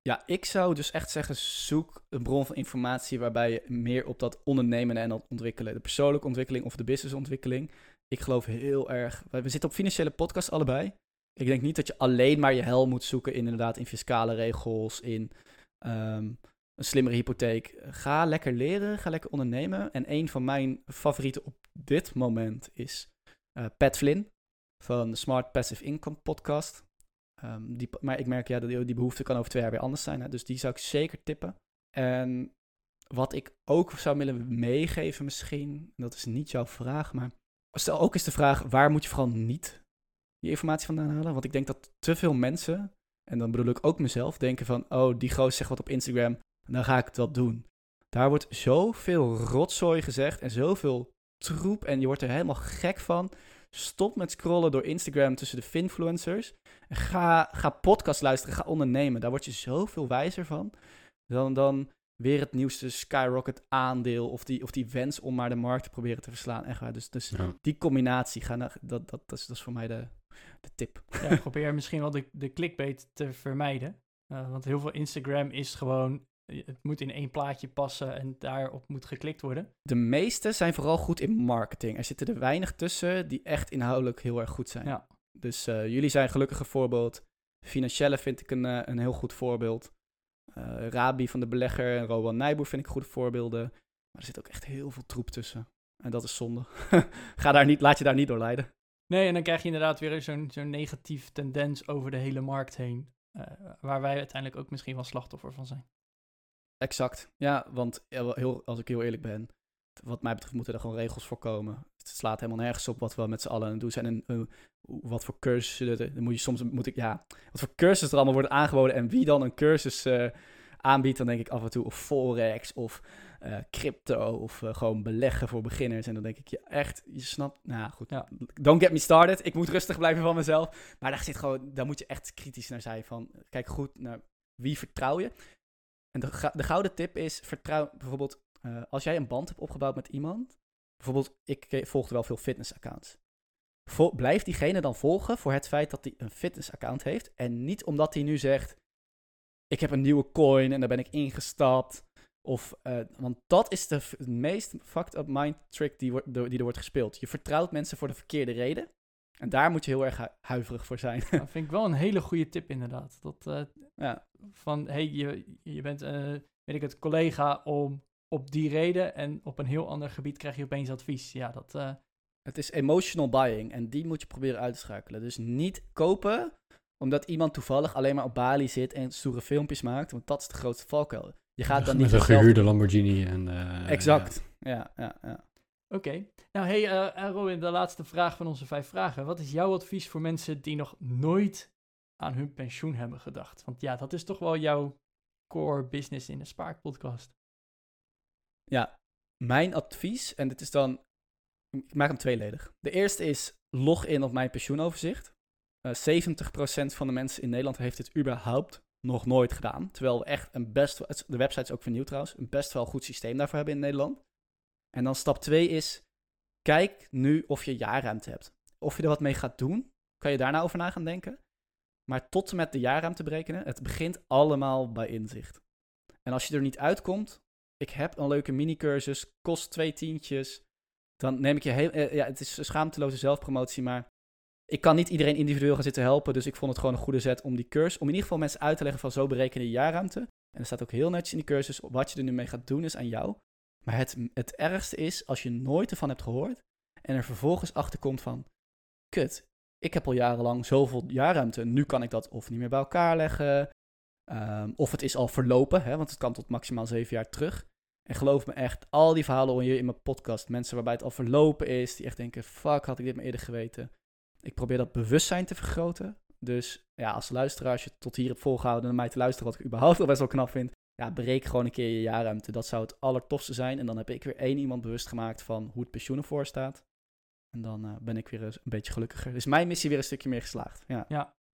Ja, ik zou dus echt zeggen, zoek een bron van informatie waarbij je meer op dat ondernemen en ontwikkelen, de persoonlijke ontwikkeling of de businessontwikkeling. Ik geloof heel erg, we zitten op financiële podcast allebei. Ik denk niet dat je alleen maar je hel moet zoeken in inderdaad in fiscale regels, in ehm, een slimmere hypotheek. Ga lekker leren, ga lekker ondernemen. En een van mijn favorieten op dit moment is Pat Flynn van de Smart Passive Income podcast. Ehm, die, maar ik merk, ja, die, die behoefte kan over twee jaar weer anders zijn. Hè, dus die zou ik zeker tippen. En wat ik ook zou willen meegeven misschien, dat is niet jouw vraag, maar stel ook eens de vraag, waar moet je vooral niet je informatie vandaan halen? Want ik denk dat te veel mensen, en dan bedoel ik ook mezelf, denken van, oh, die gozer zegt wat op Instagram, dan ga ik dat doen. Daar wordt zoveel rotzooi gezegd en zoveel troep en je wordt er helemaal gek van. Stop met scrollen door Instagram tussen de finfluencers. En ga, ga podcast luisteren, ga ondernemen. Daar word je zoveel wijzer van. Dan, dan weer het nieuwste skyrocket aandeel of die, of die wens om maar de markt te proberen te verslaan. Echt waar. Dus, dus Ja. die combinatie, ga naar, dat, dat, dat, is, dat is voor mij de, de tip. Ja, probeer misschien wel de, de clickbait te vermijden. Eh, want heel veel Instagram is gewoon, het moet in één plaatje passen en daarop moet geklikt worden. De meeste zijn vooral goed in marketing. Er zitten er weinig tussen die echt inhoudelijk heel erg goed zijn. Ja. Dus eh, jullie zijn gelukkig een voorbeeld. Financiële vind ik een, eh, een heel goed voorbeeld. Eh, Rabi van de Belegger en Rowan Nijboer vind ik goede voorbeelden. Maar er zit ook echt heel veel troep tussen. En dat is zonde. [laughs] Ga daar niet, laat je daar niet door leiden. Nee, en dan krijg je inderdaad weer zo'n zo'n negatief tendens over de hele markt heen. eh, waar wij uiteindelijk ook misschien wel slachtoffer van zijn. Exact. Ja, want ja, heel, als ik heel eerlijk ben, wat mij betreft moeten er gewoon regels voor komen. Het slaat helemaal nergens op wat we met z'n allen aan het doen zijn. En eh, wat voor cursussen, dan moet je soms, moet ik, ja, wat voor cursussen er allemaal worden aangeboden. En wie dan een cursus eh, aanbiedt, dan denk ik af en toe of Forex of eh, crypto of gewoon beleggen voor beginners. En dan denk ik, je echt, je snapt, nou goed, Ja. don't get me started. Ik moet rustig blijven van mezelf. Maar daar zit gewoon, daar moet je echt kritisch naar zijn van, kijk goed naar wie vertrouw je. En de, de gouden tip is, vertrouw bijvoorbeeld, eh, als jij een band hebt opgebouwd met iemand, bijvoorbeeld, ik volgde wel veel fitnessaccounts. Blijf diegene dan volgen voor het feit dat hij een fitnessaccount heeft en niet omdat hij nu zegt, ik heb een nieuwe coin en daar ben ik ingestapt. Of, eh, want dat is de meest fucked up mind trick die, die er wordt gespeeld. Je vertrouwt mensen voor de verkeerde reden. En daar moet je heel erg hu- huiverig voor zijn. Dat vind ik wel een hele goede tip inderdaad. Dat, eh, ja, van, hey, je, je bent, eh, weet ik het, collega om op die reden en op een heel ander gebied krijg je opeens advies. Ja, dat, eh, Het is emotional buying en die moet je proberen uit te schakelen. Dus niet kopen omdat iemand toevallig alleen maar op Bali zit en stoere filmpjes maakt, want dat is de grootste valkuil. Je gaat dan niet Met een gehuurde Lamborghini en... eh, Exact. Ja, ja, ja. Oké. Nou, hey, eh, en Robin, de laatste vraag van onze vijf vragen. Wat is jouw advies voor mensen die nog nooit aan hun pensioen hebben gedacht? Want ja, dat is toch wel jouw core business in de Spaarpodcast. Ja, mijn advies, en dit is dan, ik maak hem tweeledig. De eerste is log in op mijn pensioenoverzicht. Eh 70% van de mensen in Nederland heeft dit überhaupt nog nooit gedaan. Terwijl we echt een best, de website is ook vernieuwd trouwens, een best wel goed systeem daarvoor hebben in Nederland. En dan stap 2 is, kijk nu of je jaarruimte hebt. Of je er wat mee gaat doen, kan je daarna over na gaan denken. Maar tot en met de jaarruimte berekenen, het begint allemaal bij inzicht. En als je er niet uitkomt, ik heb een leuke mini-cursus, kost twee tientjes. Dan neem ik je heel... eh, ja, het is een schaamteloze zelfpromotie, maar ik kan niet iedereen individueel gaan zitten helpen. Dus ik vond het gewoon een goede zet om die cursus... om in ieder geval mensen uit te leggen van zo bereken je jaarruimte. En er staat ook heel netjes in die cursus, wat je er nu mee gaat doen is aan jou. Maar het, het ergste is als je nooit ervan hebt gehoord... en er vervolgens achter komt van... kut, ik heb al jarenlang zoveel jaarruimte. Nu kan ik dat of niet meer bij elkaar leggen... Ehm, of het is al verlopen, hè, want het kan tot maximaal zeven jaar terug. En geloof me echt, al die verhalen je in mijn podcast. Mensen waarbij het al verlopen is, die echt denken, fuck, had ik dit maar eerder geweten. Ik probeer dat bewustzijn te vergroten. Dus ja, als luisteraar, als je tot hier hebt volgehouden en mij te luisteren, wat ik überhaupt al best wel knap vind. Ja, breek gewoon een keer je jaarruimte. Dat zou het allertofste zijn. En dan heb ik weer één iemand bewust gemaakt van hoe het pensioen ervoor staat. En dan eh, ben ik weer een beetje gelukkiger. Dus mijn missie weer een stukje meer geslaagd. Ja.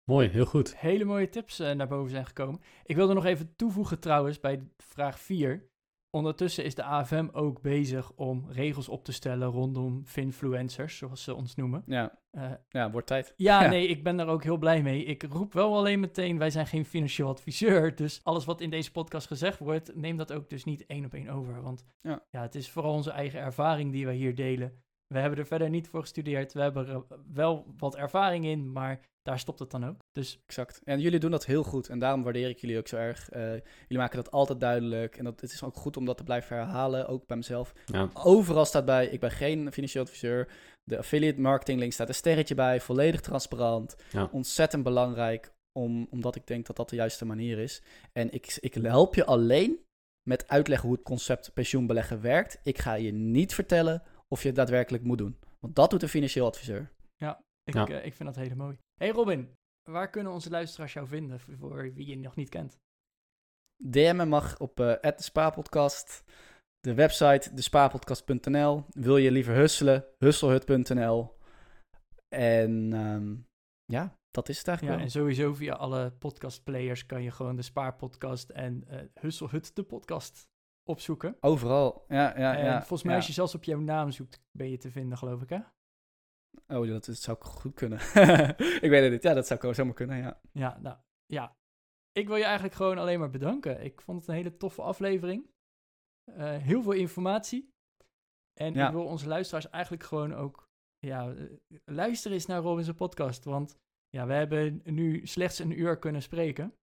Mooi, heel goed. Hele mooie tips eh, naar boven zijn gekomen. Ik wilde nog even toevoegen trouwens bij vraag 4. Ondertussen is de AFM ook bezig om regels op te stellen rondom finfluencers, zoals ze ons noemen. Ja, Eh, ja wordt tijd. ja, Ja. nee, ik ben daar ook heel blij mee. Ik roep wel alleen meteen, wij zijn geen financieel adviseur. Dus alles wat in deze podcast gezegd wordt, neem dat ook dus niet één op één over. Want Ja. ja. het is vooral onze eigen ervaring die wij hier delen. We hebben er verder niet voor gestudeerd. We hebben er wel wat ervaring in, maar daar stopt het dan ook. Dus Exact. En jullie doen dat heel goed. En daarom waardeer ik jullie ook zo erg. Eh, jullie maken dat altijd duidelijk. En dat, het is ook goed om dat te blijven herhalen, ook bij mezelf. Ja. Overal staat bij, ik ben geen financieel adviseur. De affiliate marketing link staat een sterretje bij. Volledig transparant. Ja. Ontzettend belangrijk, om, omdat ik denk dat dat de juiste manier is. En ik, ik help je alleen met uitleggen hoe het concept pensioenbeleggen werkt. Ik ga je niet vertellen of je het daadwerkelijk moet doen. Want dat doet een financieel adviseur. ik, Ja. eh, ik vind dat hele mooi. Hey Robin, waar kunnen onze luisteraars jou vinden voor- wie je nog niet kent? DM'en mag op eh de Spaarpodcast. De website despaarpodcast.nl. Wil je liever husselen? Husselhut.nl. En ehm, ja, dat is het Ja, eigenlijk en sowieso via alle podcastplayers kan je gewoon de Spaarpodcast en eh Husselhut de podcast opzoeken. wel. Overal. Ja, ja, en ja. volgens mij ja. als je zelfs op jouw naam zoekt, ben je te vinden, geloof ik, hè? Oh, dat, dat zou goed kunnen. [laughs] ik weet het niet. Ja, dat zou zomaar kunnen, ja. Ja, nou, ja. Ik wil je eigenlijk gewoon alleen maar bedanken. Ik vond het een hele toffe aflevering. Eh, heel veel informatie. En Ja. ik wil onze luisteraars eigenlijk gewoon ook... Ja, eh, luister eens naar Robin's podcast. Want ja, we hebben nu slechts een uur kunnen spreken.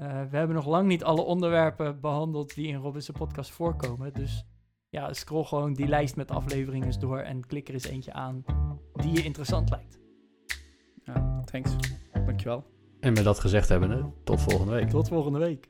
Eh, we hebben nog lang niet alle onderwerpen behandeld die in Robin's podcast voorkomen. Dus ja, scroll gewoon die lijst met afleveringen eens door en klik er eens eentje aan die je interessant lijkt. ja. Thanks. Dankjewel. En met dat gezegd hebbende, tot volgende week. Tot volgende week.